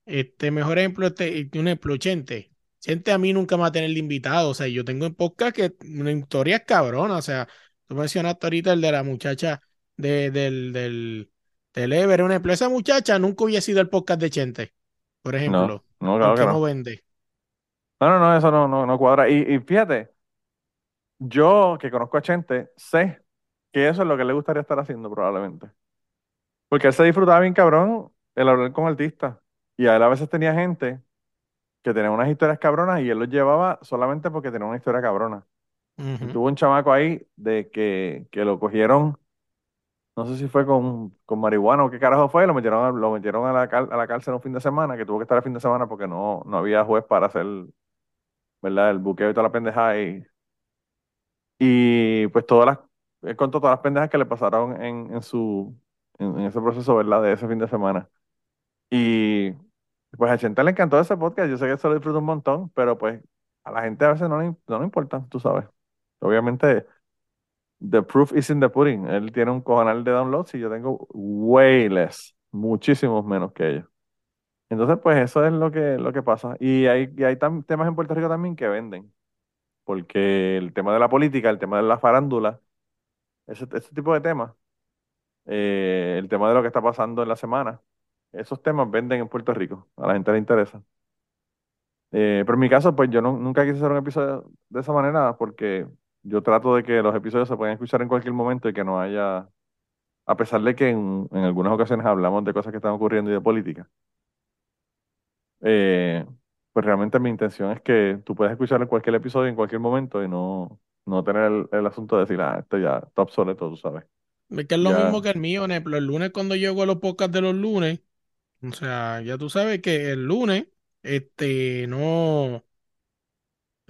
este mejor ejemplo, este, un ejemplo, Chente. Chente a mí nunca me va a tener de invitado. O sea, yo tengo en podcast que una historia es cabrona. O sea, Tú mencionaste ahorita el de la muchacha de, del, del, del Ever, una ejemplo. Esa muchacha nunca hubiera sido el podcast de Chente, por ejemplo. No, no, claro que no. vende. No, no, no, eso no, no, no cuadra. Y, y fíjate, yo que conozco a Chente, sé que eso es lo que le gustaría estar haciendo probablemente. Porque él se disfrutaba bien cabrón el hablar con artistas. Y a él a veces tenía gente que tenía unas historias cabronas y él los llevaba solamente porque tenía una historia cabrona. Tuvo un chamaco ahí de que, que, lo cogieron, no sé si fue con, con marihuana o qué carajo fue, lo metieron, lo metieron a la, a la cárcel un fin de semana, que tuvo que estar el fin de semana porque no, no había juez para hacer, ¿verdad? El buqueo y toda la pendeja. Y, y pues todas las, él contó todas las pendejas que le pasaron en, en su, en, ese proceso, ¿verdad? De ese fin de semana. Y pues a gente le encantó ese podcast, yo sé que eso lo disfruta un montón, pero pues a la gente a veces no le, no le importa, tú sabes. Obviamente, the proof is in the pudding. Él tiene un cojonal de downloads y yo tengo way less, muchísimos menos que ellos. Entonces, pues eso es lo que, lo que pasa. Y hay, y hay temas en Puerto Rico también que venden. Porque el tema de la política, el tema de la farándula, ese, ese tipo de temas, eh, el tema de lo que está pasando en la semana, esos temas venden en Puerto Rico. A la gente le interesa. Eh, pero en mi caso, pues yo nunca quise hacer un episodio de esa manera porque yo trato de que los episodios se puedan escuchar en cualquier momento y que no haya, a pesar de que en, algunas ocasiones hablamos de cosas que están ocurriendo y de política, eh, pues realmente mi intención es que tú puedas escuchar en cualquier episodio en cualquier momento y no, no tener el, asunto de decir, ah, esto ya está obsoleto, tú sabes. Es que es lo mismo que el mío, ejemplo, el lunes cuando llego a los podcasts de los lunes, o sea, ya tú sabes que el lunes, este, no,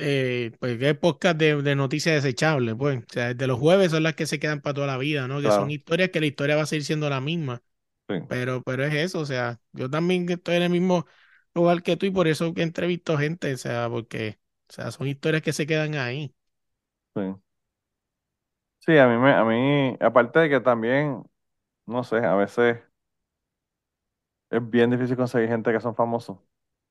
eh, pues es podcast de, noticias desechables, pues, o sea, de los jueves son las que se quedan para toda la vida, ¿no? Que son historias que la historia va a seguir siendo la misma. Pero, pero es eso, o sea, yo también estoy en el mismo lugar que tú y por eso que entrevisto gente, o sea, porque, o sea, son historias que se quedan ahí. Sí. Sí, a mí me, a mí, aparte de que también, no sé, a veces es bien difícil conseguir gente que son famosos.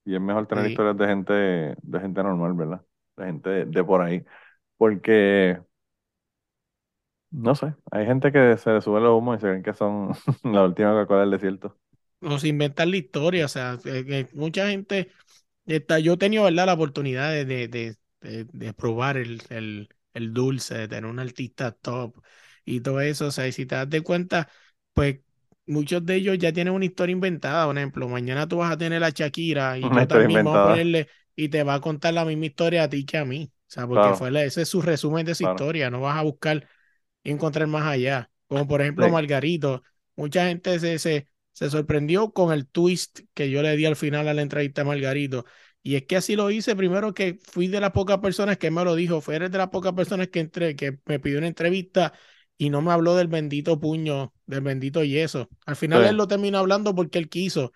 Y es mejor tener historias de gente, de gente normal, ¿verdad? De gente de, por ahí. Porque, no sé, hay gente que se le sube los humos y se creen que son la última Coca-Cola del desierto. O se inventan la historia, o sea, mucha gente, está, yo he tenido, ¿verdad? La oportunidad de, de, de, probar el, el, el dulce, de tener un artista top y todo eso, o sea, y si te das de cuenta, pues muchos de ellos ya tienen una historia inventada. Por ejemplo, mañana tú vas a tener a Shakira y yo también voy a ponerle y te va a contar la misma historia a ti que a mí. O sea, porque fue ese es su resumen de esa historia. No vas a buscar encontrar más allá. Como por ejemplo, Margarito. Mucha gente se, se, se sorprendió con el twist que yo le di al final a la entrevista a Margarito. Y es que así lo hice, primero que fui de las pocas personas que me lo dijo, fue de las pocas personas que entré, que me pidió una entrevista y no me habló del bendito puño, del bendito yeso. Al final él lo terminó hablando porque él quiso,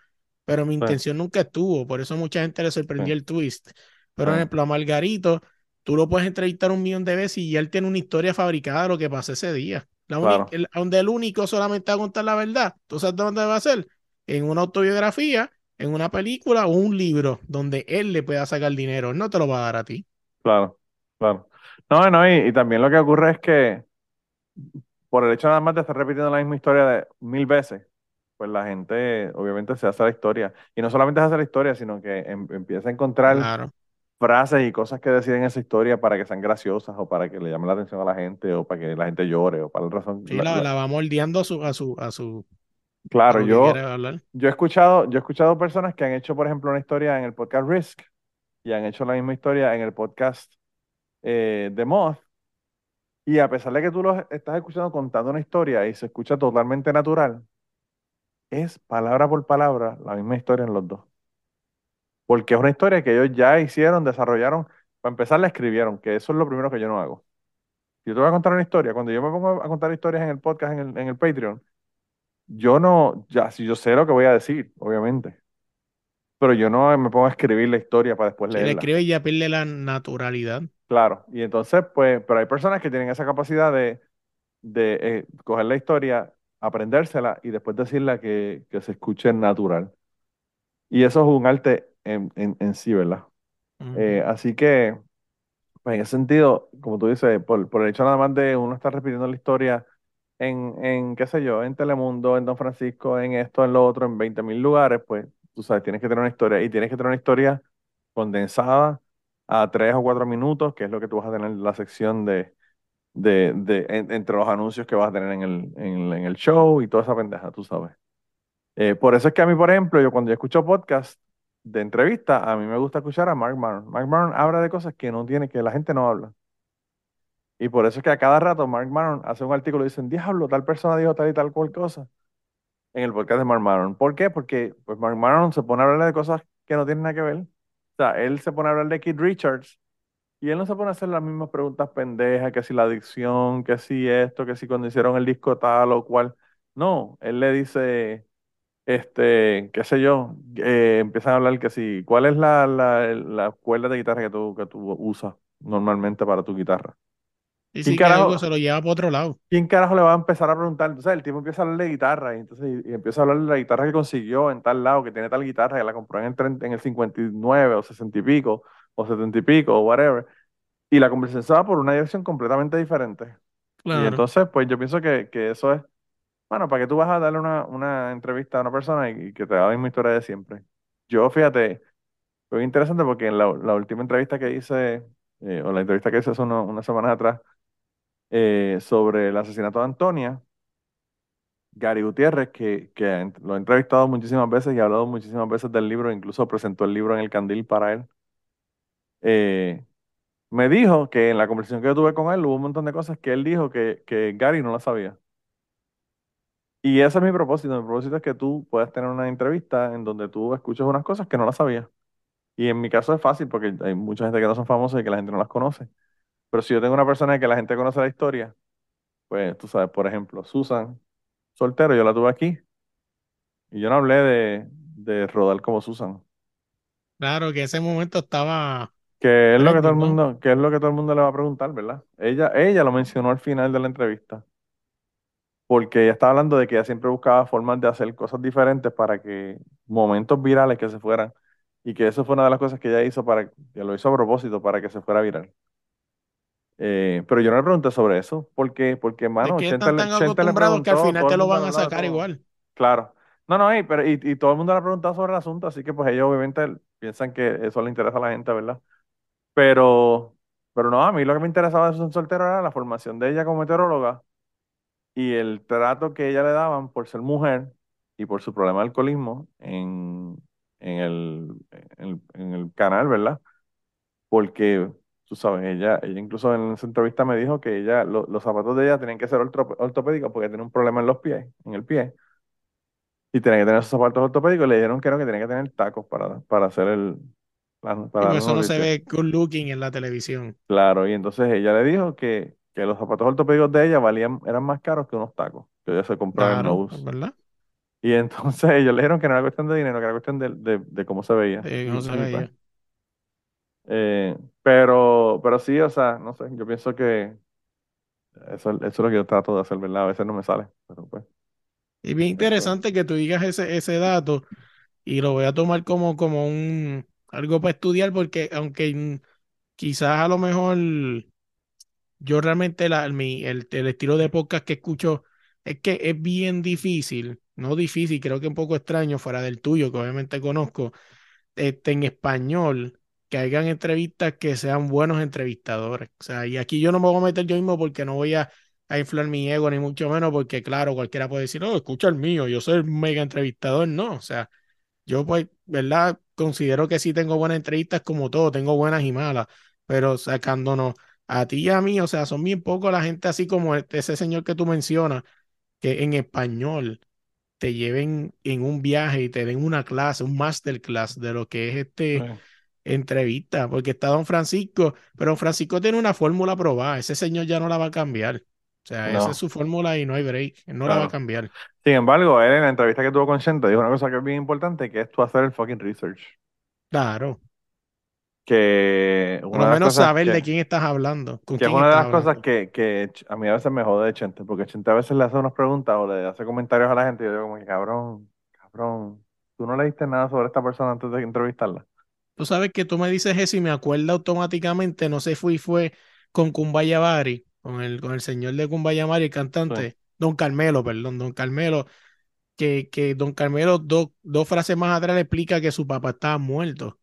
pero mi intención nunca estuvo, por eso mucha gente le sorprendió el twist. Pero, por ejemplo, a Margarito, tú lo puedes entrevistar un millón de veces y él tiene una historia fabricada de lo que pasó ese día. La donde el único solamente va a contar la verdad. ¿Tú sabes dónde va a ser? En una autobiografía, en una película o un libro donde él le pueda sacar dinero. No te lo va a dar a ti. Claro, claro. No, no, y también lo que ocurre es que por el hecho nada más de estar repitiendo la misma historia de mil veces, pues la gente obviamente se hace la historia. Y no solamente se hace la historia, sino que em, empieza a encontrar frases y cosas que deciden esa historia para que sean graciosas o para que le llamen la atención a la gente o para que la gente llore o para la razón. Sí, la, va moldeando a su, a su, a su Claro, yo, yo he escuchado, yo he escuchado personas que han hecho, por ejemplo, una historia en el podcast Risk y han hecho la misma historia en el podcast eh, de Moth y a pesar de que tú lo estás escuchando contando una historia y se escucha totalmente natural, es palabra por palabra la misma historia en los dos. Porque es una historia que ellos ya hicieron, desarrollaron, para empezar la escribieron, que eso es lo primero que yo no hago. Yo te voy a contar una historia, cuando yo me pongo a contar historias en el podcast, en el, en el Patreon, yo no, ya, si yo sé lo que voy a decir, obviamente, pero yo no me pongo a escribir la historia para después leerla. le escribe y ya pierde la naturalidad. Claro, y entonces, pues, pero hay personas que tienen esa capacidad de, de eh, coger la historia, aprendérsela y después decirla que, que, se escuche natural. Y eso es un arte en, en, sí, ¿verdad? Eh, así que, pues, en ese sentido, como tú dices, por, por el hecho nada más de uno estar repitiendo la historia en, en, qué sé yo, en Telemundo, en Don Francisco, en esto, en lo otro, en 20 mil lugares, pues, tú sabes, tienes que tener una historia y tienes que tener una historia condensada a tres o cuatro minutos, que es lo que tú vas a tener en la sección de, de, de entre los anuncios que vas a tener en el, en, el show y toda esa pendeja, tú sabes. Eh, por eso es que a mí, por ejemplo, yo cuando yo escucho podcast de entrevista, a mí me gusta escuchar a Mark Maron. Mark Maron habla de cosas que no tiene, que la gente no habla. Y por eso es que a cada rato Mark Maron hace un artículo y dicen, diablo, tal persona dijo tal y tal cual cosa en el podcast de Mark Maron. ¿Por qué? Porque pues Mark Maron se pone a hablar de cosas que no tienen nada que ver. O sea, él se pone a hablar de Keith Richards y él no se pone a hacer las mismas preguntas pendejas, que si la adicción, que si esto, que si cuando hicieron el disco tal o cual. No, él le dice, este, qué sé yo, eh, empiezan a hablar que si, ¿cuál es la, la, la cuerda de guitarra que tú, que tú usas normalmente para tu guitarra? Y si carajo, se lo lleva por otro lado. ¿Quién carajo le va a empezar a preguntar? Entonces el tipo empieza a hablar de guitarra y, entonces, y, empieza a hablar de la guitarra que consiguió en tal lado, que tiene tal guitarra, que la compró en el, en el 59 o 60 y pico, o 70 y pico, o whatever. Y la conversación se va por una dirección completamente diferente. Y entonces, pues yo pienso que, que, eso es, bueno, para que tú vas a darle una, una entrevista a una persona y, que te haga la misma historia de siempre. Yo, fíjate, fue interesante porque en la, la última entrevista que hice, eh, o la entrevista que hice hace unas semanas atrás, eh, sobre el asesinato de Antonia, Gary Gutiérrez, que, que lo he entrevistado muchísimas veces y ha hablado muchísimas veces del libro, incluso presentó el libro en el candil para él, eh, me dijo que en la conversación que yo tuve con él hubo un montón de cosas que él dijo que, que Gary no la sabía. Y ese es mi propósito. Mi propósito es que tú puedas tener una entrevista en donde tú escuches unas cosas que no las sabías. Y en mi caso es fácil porque hay mucha gente que no son famosos y que la gente no las conoce. Pero si yo tengo una persona que la gente conoce la historia, pues tú sabes, por ejemplo, Susan, soltero, yo la tuve aquí. Y yo no hablé de, de rodar como Susan. Claro que ese momento estaba. Que es lo que todo el mundo, que es lo que todo el mundo le va a preguntar, ¿verdad? Ella, ella lo mencionó al final de la entrevista porque ella estaba hablando de que ella siempre buscaba formas de hacer cosas diferentes para que momentos virales que se fueran, y que eso fue una de las cosas que ella hizo para, que lo hizo a propósito para que se fuera viral. Eh, pero yo no le pregunté sobre eso, ¿por qué? Porque, mano, es que están tan acostumbrados que al final te lo van a sacar igual. Claro. No, no, y, pero, y, y, todo el mundo le ha preguntado sobre el asunto, así que pues ellos obviamente piensan que eso le interesa a la gente, ¿verdad? Pero, pero no, a mí lo que me interesaba de su soltero era la formación de ella como meteoróloga y el trato que ella le daban por ser mujer y por su problema de alcoholismo en, en, el, en, canal, ¿verdad? Porque, tú sabes, ella, ella incluso en esa entrevista me dijo que ella, los zapatos de ella tenían que ser ortopédicos porque tiene un problema en los pies, en el pie. Y tenía que tener esos zapatos ortopédicos. Le dijeron que no, que tenía que tener tacos para, para hacer el, para eso no se ve good looking en la televisión. Claro, y entonces ella le dijo que, que los zapatos ortopédicos de ella valían, eran más caros que unos tacos que ella se compraba en Nose. ¿verdad? Y entonces ellos le dijeron que no era cuestión de dinero, que era cuestión de, de, cómo se veía. Sí, cómo se veía. Pues, eh, pero, pero sí, o sea, no sé, yo pienso que eso, eso es lo que yo trato de hacer, ¿verdad? A veces no me sale, pero pues. Y bien interesante que tú digas ese, ese dato y lo voy a tomar como, como un algo para estudiar porque aunque quizás a lo mejor yo realmente la, mi, el, estilo de podcast que escucho es que es bien difícil, no difícil, creo que un poco extraño fuera del tuyo, que obviamente conozco, este, en español, que hagan entrevistas que sean buenos entrevistadores. O sea, y aquí yo no me voy a meter yo mismo porque no voy a, a inflar mi ego, ni mucho menos, porque claro, cualquiera puede decir, no, escucha el mío, yo soy el mega entrevistador. No, o sea, yo pues, ¿verdad? Considero que sí tengo buenas entrevistas como todo, tengo buenas y malas, pero sacándonos a ti y a mí, o sea, son bien pocos la gente así como este, ese señor que tú mencionas, que en español te lleven en un viaje y te den una clase, un masterclass de lo que es este entrevista, porque está Don Francisco, pero Don Francisco tiene una fórmula probada, ese señor ya no la va a cambiar. O sea, esa es su fórmula y no hay break, no la va a cambiar. Sin embargo, él en la entrevista que tuvo con Chente dijo una cosa que es bien importante, que es tú hacer el fucking research. Claro que por lo menos saber de quién estás hablando. que es una de las cosas que, que, a mí a veces me jode de Chente, porque Chente a veces le hace unas preguntas o le hace comentarios a la gente y yo digo como que cabrón, cabrón, tú no leíste nada sobre esta persona antes de entrevistarla. Tú sabes que tú me dices eso y me acuerdo automáticamente, no sé, fui fue con Kumbayabari, con el, con el señor de Kumbayabari, el cantante, Don Carmelo, perdón, Don Carmelo, que, que Don Carmelo dos frases más atrás le explica que su papá estaba muerto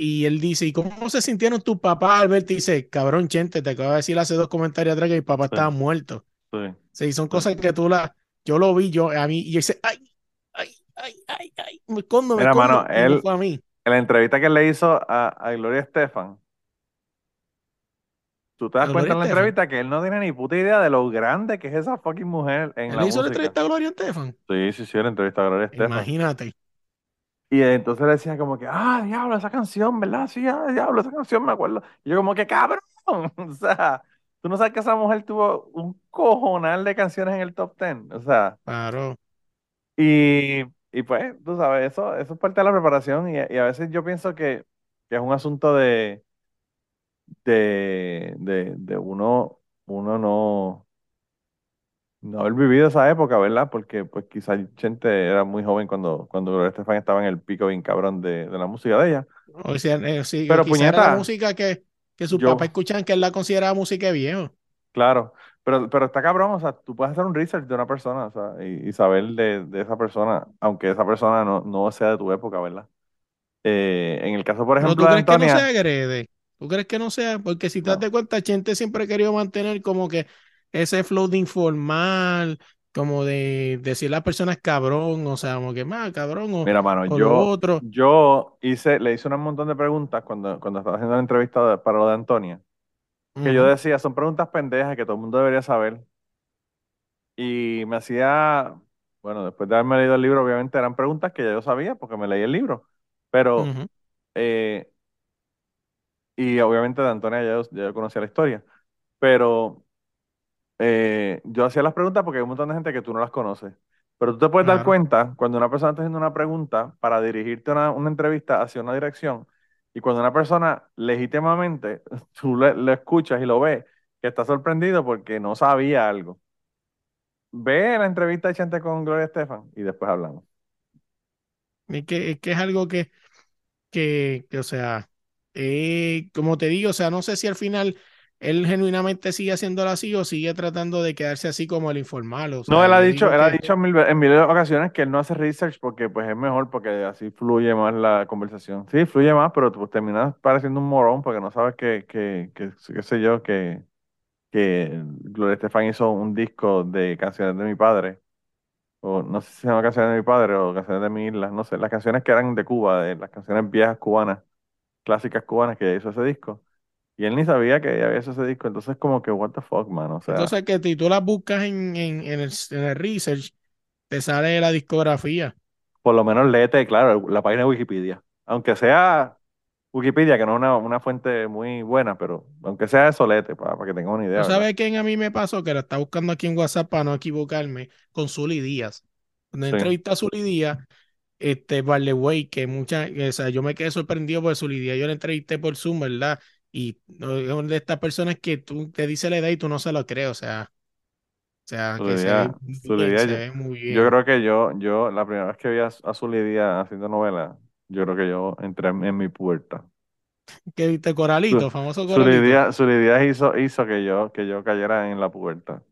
y él dice, ¿y cómo se sintieron tus papás al verte? Y dice, cabrón, Chente, te acabo de decir hace dos comentarios atrás que mi papá estaba muerto. Sí. sí. son cosas que tú la, yo lo vi, yo, a mí, y yo dice, ay, ay, ay, ay, ay, me escondo, me Mira, mano, él, fue a mí. En la entrevista que le hizo a, a Gloria Estefan, tú te das cuenta en la entrevista que él no tiene ni puta idea de lo grande que es esa fucking mujer en ¿Él hizo la entrevista a Gloria Estefan? Sí, sí, sí, la entrevista a Gloria Estefan. Imagínate. Y entonces le decía como que, ah, diablo, esa canción, ¿verdad? Sí, ah, diablo, esa canción me acuerdo. Y yo como que, cabrón, o sea, tú no sabes que esa mujer tuvo un cojonal de canciones en el top ten, o sea. Claro. Y, y pues, tú sabes, eso, eso es parte de la preparación y, a veces yo pienso que, que es un asunto de, de, de, de uno, uno no no haber vivido esa época, ¿verdad? Porque pues quizás gente era muy joven cuando, cuando Gloria Estefan estaba en el pico bien cabrón de, la música de ella. O sea, eh, sí, pero puñeta, la música que, que sus papás escuchan que él la consideraba música viejo. Claro, pero, pero está cabrón, o sea, tú puedes hacer un research de una persona, o sea, y, saber de, de, esa persona, aunque esa persona no, no sea de tu época, ¿verdad? Eh, en el caso, por ejemplo, ¿tú crees que no se agrede? ¿Tú crees que no sea? Porque si te das cuenta, gente siempre ha querido mantener como que ese flow de informal, como de decir a las personas cabrón, o sea, como que más cabrón o, Mira, mano, yo, otro. yo hice, le hice un montón de preguntas cuando, cuando estaba haciendo la entrevista para lo de Antonia, que yo decía, son preguntas pendejas que todo el mundo debería saber. Y me hacía, bueno, después de haberme leído el libro, obviamente eran preguntas que ya yo sabía porque me leí el libro. Pero, eh, y obviamente de Antonia ya yo, ya conocía la historia. Pero eh, yo hacía las preguntas porque hay un montón de gente que tú no las conoces. Pero tú te puedes dar cuenta cuando una persona está haciendo una pregunta para dirigirte una, una entrevista hacia una dirección y cuando una persona legítimamente tú le, escuchas y lo ves, que está sorprendido porque no sabía algo. Ve la entrevista de con Gloria Estefan y después hablamos. Es que, es que es algo que, que, que o sea, eh, como te digo, o sea, no sé si al final él genuinamente sigue haciéndolo así o sigue tratando de quedarse así como el informal. no, él ha dicho, él ha dicho en mil, ocasiones que él no hace research porque pues es mejor porque así fluye más la conversación. Sí, fluye más, pero pues terminas pareciendo un morón porque no sabes que, que, que qué sé yo, que, que Gloria Estefan hizo un disco de canciones de mi padre. O no sé si se llama canciones de mi padre o canciones de mi isla, no sé, las canciones que eran de Cuba, de las canciones viejas cubanas, clásicas cubanas que hizo ese disco y él ni sabía que había ese disco, entonces como que, what the fuck, man, o sea... Entonces que si tú las buscas en, en, en, el, en el research, te sale la discografía. Por lo menos léete, claro, la página de Wikipedia. Aunque sea Wikipedia, que no es una, una fuente muy buena, pero aunque sea eso, léete, para, que tengan una idea. ¿Tú sabes quién a mí me pasó? Que lo está buscando aquí en WhatsApp para no equivocarme, con Zully Díaz. Cuando entrevista a Zully Díaz, este, güey, que mucha, o sea, yo me quedé sorprendido por Zully Díaz. Yo le entrevisté por Zoom, ¿verdad? Y de estas personas que tú te dice la edad y tú no se lo crees, o sea, o sea, que se ve, muy bien, yo, creo que yo, yo, la primera vez que vi a, a Zulidia haciendo novela, yo creo que yo entré en, mi puerta. ¿Qué viste? Coralito, famoso Coralito. Zulidia, hizo, hizo que yo, que yo cayera en la puerta.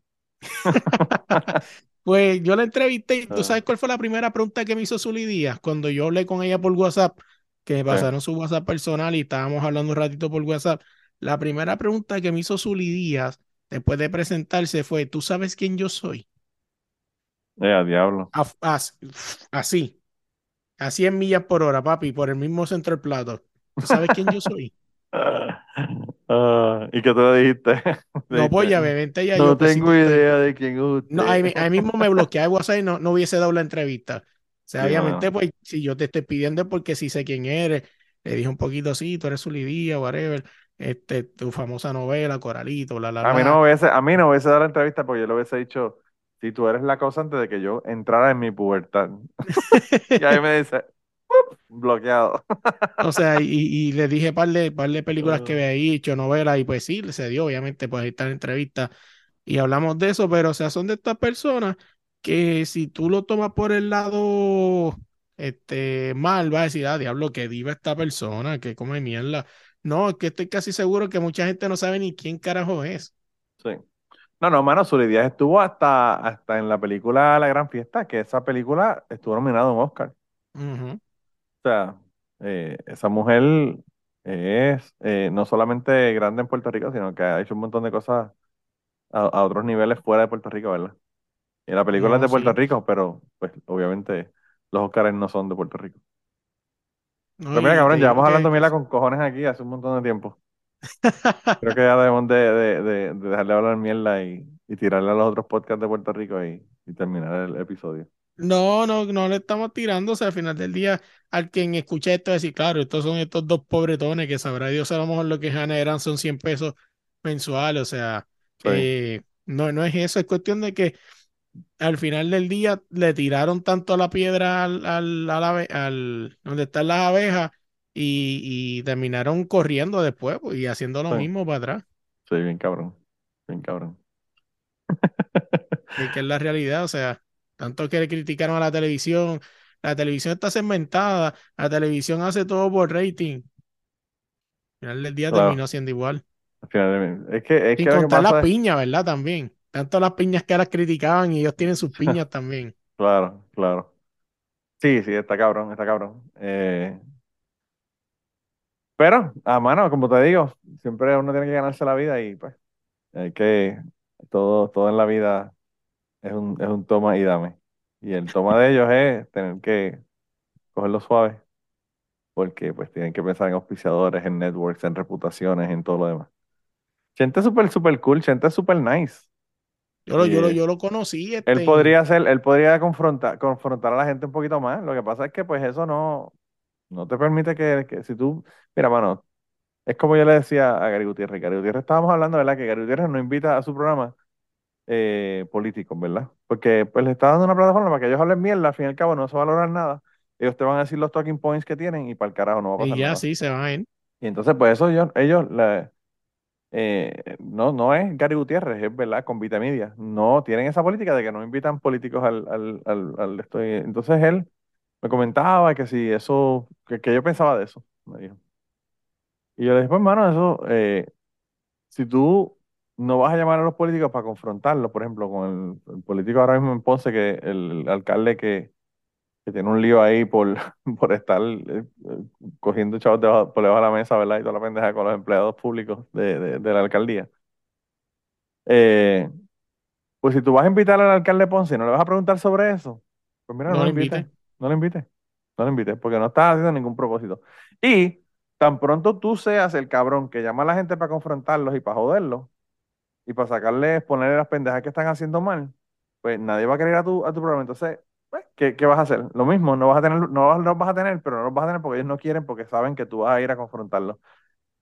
pues yo la entrevisté y tú ah. sabes cuál fue la primera pregunta que me hizo Zulidia cuando yo hablé con ella por WhatsApp que me pasaron su WhatsApp personal y estábamos hablando un ratito por WhatsApp. La primera pregunta que me hizo Zuli Díaz después de presentarse fue, ¿tú sabes quién yo soy? Eh, diablo. así. Así en millas por hora, papi, por el mismo centro del plato. ¿Tú sabes quién yo soy? Ah, ¿Y qué tú le dijiste? no, voy a vente ya. No tengo idea de quién es usted. No, ahí, mismo me bloqueé de WhatsApp y no, no hubiese dado la entrevista. O sea, obviamente, pues, si yo te estoy pidiendo porque si sé quién eres, le dije un poquito así, tú eres Zulidía, whatever, este, tu famosa novela, Coralito, bla, bla, A mí no me hubiese, a mí no hubiese dado la entrevista porque yo le hubiese dicho, si tú eres la cosa antes de que yo entrara en mi pubertad. y ahí me dice, bloqueado. o sea, y, y, le dije par de, par de películas que había hecho, novelas, y pues sí, se dio, obviamente, pues ahí está en entrevista y hablamos de eso, pero o sea, son de estas personas que si tú lo tomas por el lado este, mal, va a decir, ah, diablo, que diva esta persona, que come mierda. No, es que estoy casi seguro que mucha gente no sabe ni quién carajo es. Sí. No, no, mano, Díaz estuvo hasta, hasta en la película La Gran Fiesta, que esa película estuvo nominada a un Oscar. O sea, eh, esa mujer es eh, no solamente grande en Puerto Rico, sino que ha hecho un montón de cosas a, a otros niveles fuera de Puerto Rico, ¿verdad? Y la película es de Puerto Rico, pero pues obviamente los Oscars no son de Puerto Rico. pero mira, cabrón, llevamos hablando mila con cojones aquí hace un montón de tiempo. Creo que ya debemos de, de, dejarle hablar mierda y, y, tirarle a los otros podcasts de Puerto Rico y, y, terminar el episodio. No, no, no le estamos tirando. O sea, al final del día, al quien escuche esto, decir, claro, estos son estos dos pobretones que sabrá Dios a lo mejor lo que generan son 100 pesos mensuales. O sea, eh, no, no es eso, es cuestión de que al final del día le tiraron tanto la piedra al, al, al, donde están las abejas y, terminaron corriendo después pues, y haciendo lo mismo para atrás. Sí, bien cabrón, bien cabrón. Y que es la realidad, o sea, tanto que le criticaron a la televisión, la televisión está segmentada, la televisión hace todo por rating. Al final del día terminó siendo igual. es que, es Sin contar la piña, ¿verdad? También. Tanto las piñas que las criticaban y ellos tienen sus piñas también. Claro, claro. Sí, sí, está cabrón, está cabrón. Eh, pero, a mano, como te digo, siempre uno tiene que ganarse la vida y pues hay que, todo, todo en la vida es un, es un toma y dame. Y el toma de ellos es tener que cogerlo suave, porque pues tienen que pensar en auspiciadores, en networks, en reputaciones, en todo lo demás. Gente súper, súper cool, gente súper nice. Yo lo, yo lo, yo lo conocí. Él este, podría ser, él podría confrontar, confrontar a la gente un poquito más. Lo que pasa es que pues eso no, no te permite que, que si tú, mira, mano, es como yo le decía a Gary Gutiérrez. Gary Gutiérrez estábamos hablando, ¿verdad? Que Gary Gutiérrez no invita a su programa eh, políticos, ¿verdad? Porque pues le está dando una plataforma para que ellos hablen mierda, al fin y al cabo no se va a lograr nada. Ellos te van a decir los talking points que tienen y para el carajo no va a pasar y ya nada. sí, se van a ir. Y entonces, pues eso ellos, ellos eh, no, no es Gary Gutiérrez, es verdad, con Vitamedia. No tienen esa política de que no invitan políticos al, al, al, estoy. Entonces él me comentaba que si eso, que, que yo pensaba de eso, me dijo. Y yo le dije, pues hermano, eso, eh, si tú no vas a llamar a los políticos para confrontarlos, por ejemplo, con el, político ahora mismo en Ponce, que el, alcalde que, tiene un lío ahí por, por estar eh, cogiendo chavos por debajo de la mesa, ¿verdad? Y toda la pendeja con los empleados públicos de, la alcaldía. Eh, pues si tú vas a invitar al alcalde Ponce y no le vas a preguntar sobre eso, pues mira, no, lo invites. No lo invites. No lo invites, porque no estás haciendo ningún propósito. Y tan pronto tú seas el cabrón que llama a la gente para confrontarlos y para joderlos, y para sacarles, ponerle las pendejas que están haciendo mal, pues nadie va a querer a tu, a tu programa. Entonces, pues, ¿qué, ¿qué, vas a hacer? Lo mismo, no vas a tener, no los vas a tener, pero no los vas a tener porque ellos no quieren, porque saben que tú vas a ir a confrontarlos.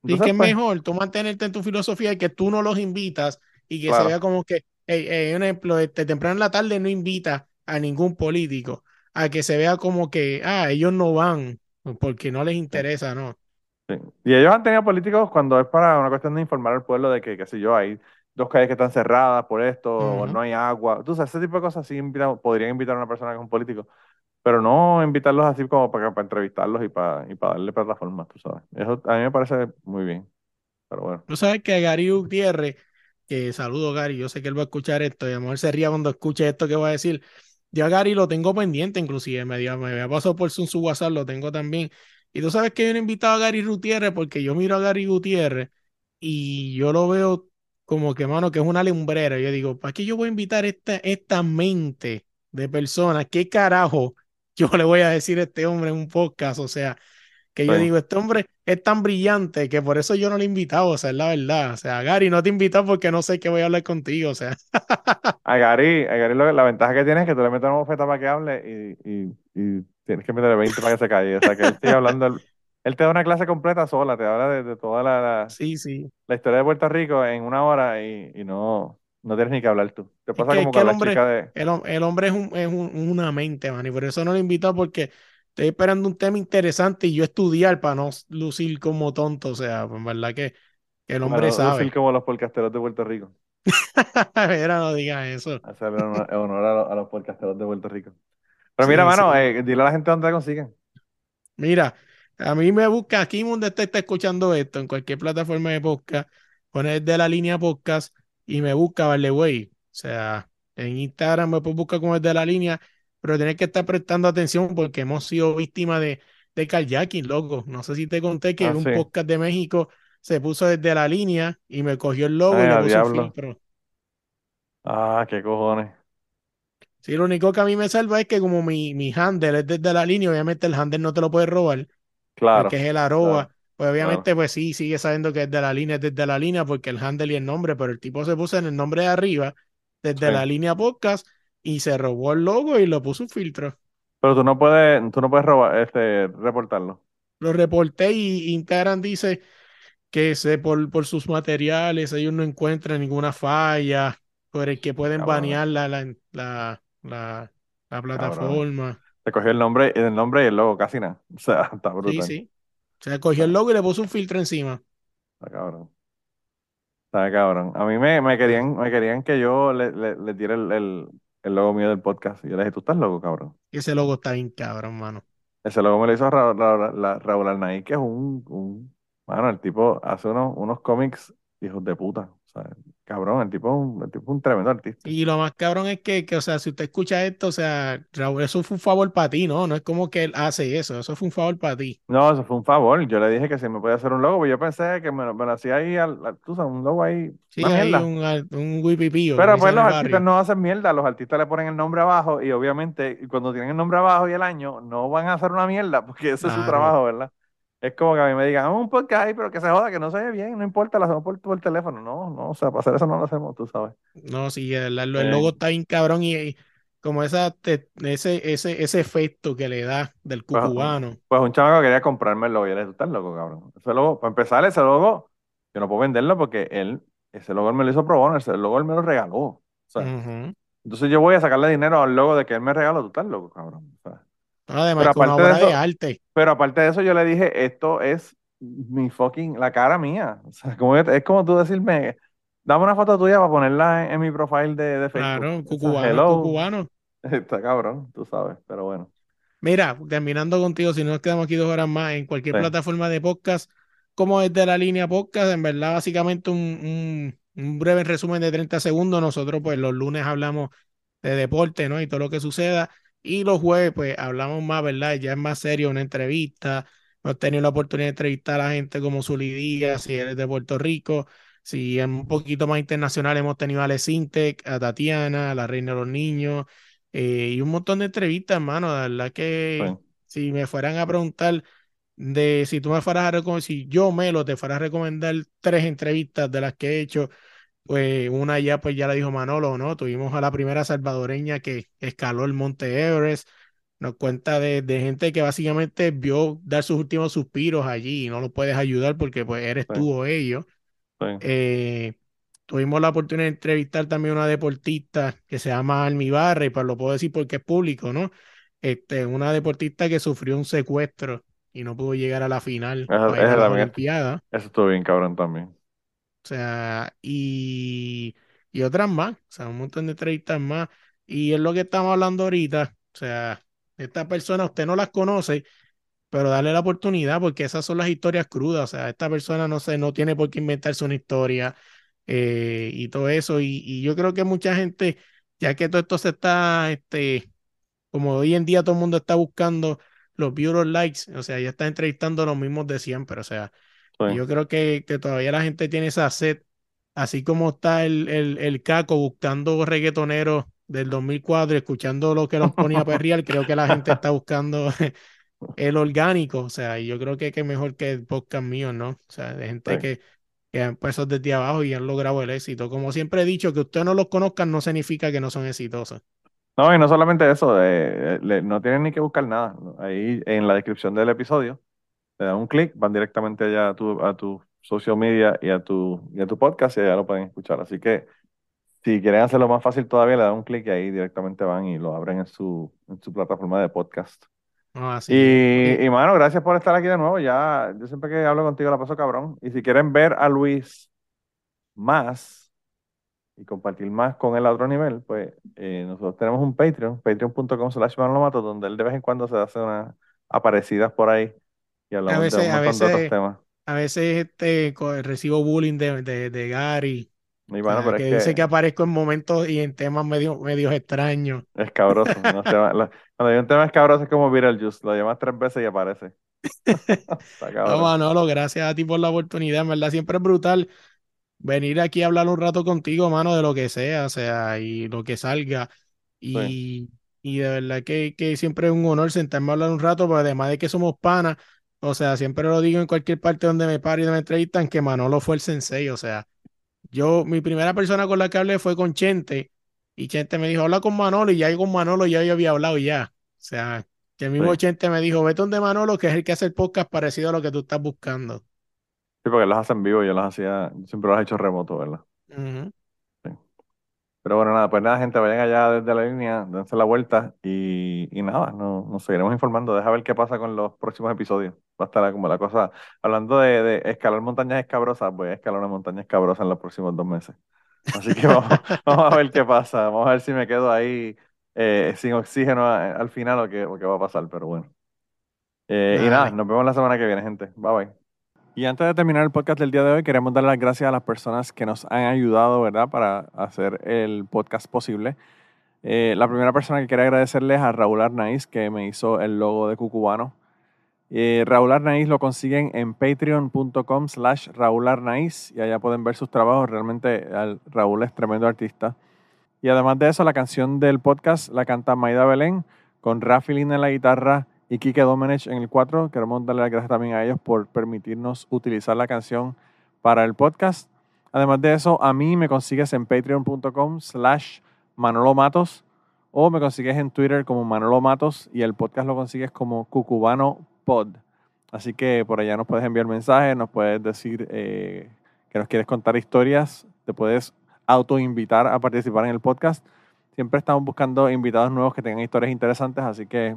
y que es pues mejor tú mantenerte en tu filosofía y que tú no los invitas y que se vea como que, hey, un ejemplo, este, temprano en la tarde no invita a ningún político, a que se vea como que, ah, ellos no van porque no les interesa, ¿no? Sí. Y ellos han tenido políticos cuando es para una cuestión de informar al pueblo de que, qué sé yo, hay dos calles que están cerradas por esto, o no hay agua. Tú sabes, ese tipo de cosas sí podrían invitar a una persona que es un político, pero no invitarlos así como para, para entrevistarlos y para, y para darle plataforma, tú sabes. Eso a mí me parece muy bien. Pero bueno. Tú sabes que Gary Gutiérrez, que saludo Gary, yo sé que él va a escuchar esto y a lo mejor se ría cuando escuche esto que voy a decir. Yo a Gary lo tengo pendiente, inclusive me, me había pasado por su, su WhatsApp, lo tengo también. Y tú sabes que yo no he invitado a Gary Gutiérrez porque yo miro a Gary Gutiérrez y yo lo veo como que, mano, que es una lumbrera. Yo digo, ¿para qué yo voy a invitar esta, esta mente de personas? ¿Qué carajo yo le voy a decir a este hombre en un podcast? O sea, que yo digo, este hombre es tan brillante que por eso yo no le he invitado, o sea, es la verdad. O sea, Gary, no te he invitado porque no sé qué voy a hablar contigo, o sea. a Gary, a Gary la ventaja que tiene es que tú le metes una bofeta para que hable y, y, y tienes que meterle 20 para que se calle. O sea, que él sigue hablando él te da una clase completa sola, te habla de, toda la, sí, sí. la historia de Puerto Rico en una hora y, no, no tienes ni que hablar tú. Te pasa como con el la hombre, chica de... El, hombre es, un, es una mente, man, y por eso no lo invito porque estoy esperando un tema interesante y yo estudiar para no lucir como tonto, o sea, pues verdad que, el hombre sabe. Lucir como los podcasteros de Puerto Rico. Mira, no digas eso. Hacer honor, a, los, podcasteros de Puerto Rico. Pero mira, mano, eh, dile a la gente dónde te consiguen. Mira, a mí me busca aquí donde usted está escuchando esto, en cualquier plataforma de podcast, pone de la línea podcast y me busca, vale, güey. O sea, en Instagram me puede buscar como es de la línea, pero tienes que estar prestando atención porque hemos sido víctimas de, de carjacking, loco. No sé si te conté que en ah, un podcast de México se puso desde la línea y me cogió el logo y le puso filtro. Ah, qué cojones. Sí, lo único que a mí me salva es que como mi, mi handle es desde la línea, obviamente el handle no te lo puede robar. Claro. Que es el arroba. pues obviamente, pues sí, sigue sabiendo que es de la línea, es desde la línea, porque el handle y el nombre, pero el tipo se puso en el nombre de arriba, desde la línea podcast, y se robó el logo y lo puso un filtro. Pero tú no puedes, tú no puedes robar, este, reportarlo. Lo reporté y Instagram dice que se, por, por sus materiales ellos no encuentran ninguna falla por el que pueden banear la, la, la, la, plataforma. Se cogió el nombre, el nombre y el logo, casi nada. O sea, está brutal. Sí, sí. Se cogió el logo y le puso un filtro encima. Está cabrón. Está cabrón. A mí me, me querían, me querían que yo le, le, le diera el, el, el, logo mío del podcast. Y yo le dije, ¿tú estás loco, cabrón? Ese logo está bien cabrón, mano. Ese logo me lo hizo Raúl, Raúl, Raúl Arnaiz, que es un, un, Mano, el tipo hace unos, unos cómics hijos de puta. O sea, Cabrón, el tipo, un, tipo un tremendo artista. Y lo más cabrón es que, que, o sea, si usted escucha esto, o sea, Raúl, eso fue un favor para ti, ¿no? No es como que él hace eso, eso fue un favor para ti. No, eso fue un favor. Yo le dije que si me podía hacer un logo, pues yo pensé que me, lo hacía ahí, al, tú sabes, un logo ahí. Sí, ahí un, un. Pero pues los artistas no hacen mierda, los artistas le ponen el nombre abajo y obviamente cuando tienen el nombre abajo y el año, no van a hacer una mierda porque ese es su trabajo, ¿verdad? Es como que a mí me digan, un podcast ahí, pero que se joda, que no se ve bien, no importa, lo hacemos por, por teléfono. No, no, o sea, para hacer eso no lo hacemos, tú sabes. No, sí, el, el logo está bien cabrón y, como esa, ese, ese, ese efecto que le da del pues, cucubano. Pues, un chamaco quería comprarme el logo y él está loco, cabrón. Ese logo, para empezar, ese logo, yo no puedo venderlo porque él, ese logo él me lo hizo pro bono, ese logo él me lo regaló. O sea, Entonces yo voy a sacarle dinero al logo de que él me regaló, tú estás loco, cabrón. O sea, Además, pero aparte de, eso, arte. Pero aparte de eso, yo le dije, esto es mi fucking, la cara mía. O sea, como, es como tú decirme, dame una foto tuya para ponerla en, mi profile de, de, Facebook. Claro, cucubano, cucubano. Está cabrón, tú sabes, pero bueno. Mira, terminando contigo, si no nos quedamos aquí dos horas más, en cualquier plataforma de podcast, como es de la línea podcast, en verdad, básicamente un, un, breve resumen de 30 segundos. Nosotros, pues, los lunes hablamos de deporte, ¿no? Y todo lo que suceda. Y los jueves, pues, hablamos más, ¿verdad? Ya es más serio, una entrevista. Hemos tenido la oportunidad de entrevistar a la gente como Zulidía, si eres de Puerto Rico. Si es un poquito más internacional, hemos tenido a Lecintec, a Tatiana, a la Reina de los Niños, eh, y un montón de entrevistas, hermano. La verdad que si me fueran a preguntar de si tú me fueras a recomendar, si yo, Melo, te fuera a recomendar tres entrevistas de las que he hecho, pues una ya, pues ya la dijo Manolo, ¿no? Tuvimos a la primera salvadoreña que escaló el Monte Everest, nos cuenta de, gente que básicamente vio dar sus últimos suspiros allí y no lo puedes ayudar porque pues eres tú o ellos. Eh, tuvimos la oportunidad de entrevistar también a una deportista que se llama Almi Barra, y pues lo puedo decir porque es público, ¿no? Este, una deportista que sufrió un secuestro y no pudo llegar a la final esa, de la Olimpiada. Eso estuvo bien cabrón también. O sea, y, y otras más, o sea, un montón de entrevistas más. Y es lo que estamos hablando ahorita. O sea, esta persona usted no las conoce, pero darle la oportunidad porque esas son las historias crudas. O sea, esta persona no, se, no tiene por qué inventarse una historia eh, y todo eso. Y, y, yo creo que mucha gente, ya que todo esto se está, este, como hoy en día todo el mundo está buscando los views, likes, o sea, ya está entrevistando los mismos de siempre, o sea, yo creo que, que, todavía la gente tiene esa sed, así como está el, el, el caco buscando reggaetoneros del 2004, escuchando lo que los ponía a perrear, creo que la gente está buscando el orgánico, o sea, y yo creo que, es mejor que el podcast mío, ¿no? O sea, de gente que, que han empezado desde abajo y han logrado el éxito. Como siempre he dicho, que ustedes no los conozcan no significa que no son exitosos. No, y no solamente eso, eh, no tienen ni que buscar nada. Ahí en la descripción del episodio, le dan un clic, van directamente allá a tu, a tu social media y a tu, y a tu podcast y allá lo pueden escuchar. Así que si quieren hacerlo más fácil todavía, le dan un clic y ahí directamente van y lo abren en su, en su plataforma de podcast. Y, y, mano, gracias por estar aquí de nuevo. Ya, yo siempre que hablo contigo la paso cabrón. Y si quieren ver a Luis más, y compartir más con él a otro nivel, pues eh, nosotros tenemos un Patreon, patreon.com slash mato, donde él de vez en cuando se hace unas aparecidas por ahí y hablamos a veces, de un montón de otros temas. A veces este, recibo bullying de, de, de Gary. Y bueno, pero que es dice que... aparezco en momentos y en temas medio, medios extraños. Escabroso. no, cuando hay un tema escabroso es como Beetlejuice, lo llamas tres veces y aparece. no, Manolo, gracias a ti por la oportunidad, en verdad, siempre es brutal venir aquí a hablar un rato contigo, mano, de lo que sea, o sea, y lo que salga. Y, y de verdad que, que, siempre es un honor sentarme a hablar un rato, pero además de que somos panas, o sea, siempre lo digo en cualquier parte donde me paro y me entrevistan, que Manolo fue el sensei, o sea, yo, mi primera persona con la que hablé fue con Chente, y Chente me dijo, habla con Manolo, y ya con Manolo ya yo había hablado ya. O sea, que el mismo Chente me dijo, vete donde Manolo, que es el que hace el podcast parecido a lo que tú estás buscando. Sí, porque las hacen vivo, yo las hacía, siempre las he hecho remoto, ¿verdad? Pero bueno, nada, pues nada, gente, vayan allá desde la línea, dense la vuelta y, y nada, no, nos seguiremos informando. Deja ver qué pasa con los próximos episodios. Va a estar como la cosa. Hablando de, de escalar montañas escabrosas, voy a escalar una montaña escabrosa en los próximos dos meses. Así que vamos, vamos a ver qué pasa. Vamos a ver si me quedo ahí eh, sin oxígeno al final o qué, o qué va a pasar, pero bueno. Eh, y nada, nos vemos la semana que viene, gente. Bye bye. Y antes de terminar el podcast del día de hoy, queremos dar las gracias a las personas que nos han ayudado, ¿verdad?, para hacer el podcast posible. Eh, la primera persona que quería agradecerles a Raúl Arnaiz, que me hizo el logo de Cucubano. Eh, Raúl Arnaiz lo consiguen en patreon.com slash Raúl Arnaiz y allá pueden ver sus trabajos. Realmente Raúl es tremendo artista. Y además de eso, la canción del podcast la canta Maida Belén con Rafi en la guitarra y Kike Domenech en el 4. Queremos darle las gracias también a ellos por permitirnos utilizar la canción para el podcast. Además de eso, a mí me consigues en patreon.com slash Manolo Matos o me consigues en Twitter como Manolo Matos y el podcast lo consigues como Cucubano Pod. Así que por allá nos puedes enviar mensajes, nos puedes decir eh, que nos quieres contar historias, te puedes autoinvitar a participar en el podcast. Siempre estamos buscando invitados nuevos que tengan historias interesantes, así que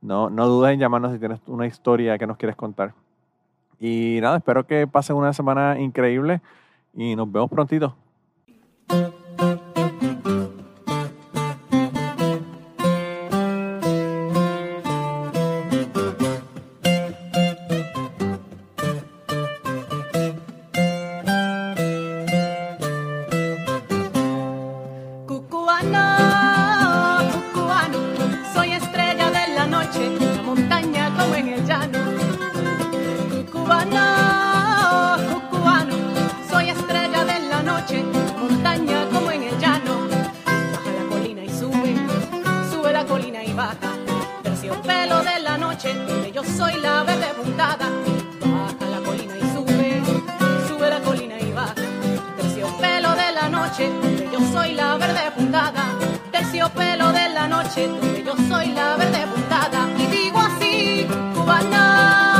no, no dudes en llamarnos si tienes una historia que nos quieres contar. Y nada, espero que pasen una semana increíble y nos vemos prontito. Soy estrella de la noche, en la montaña como en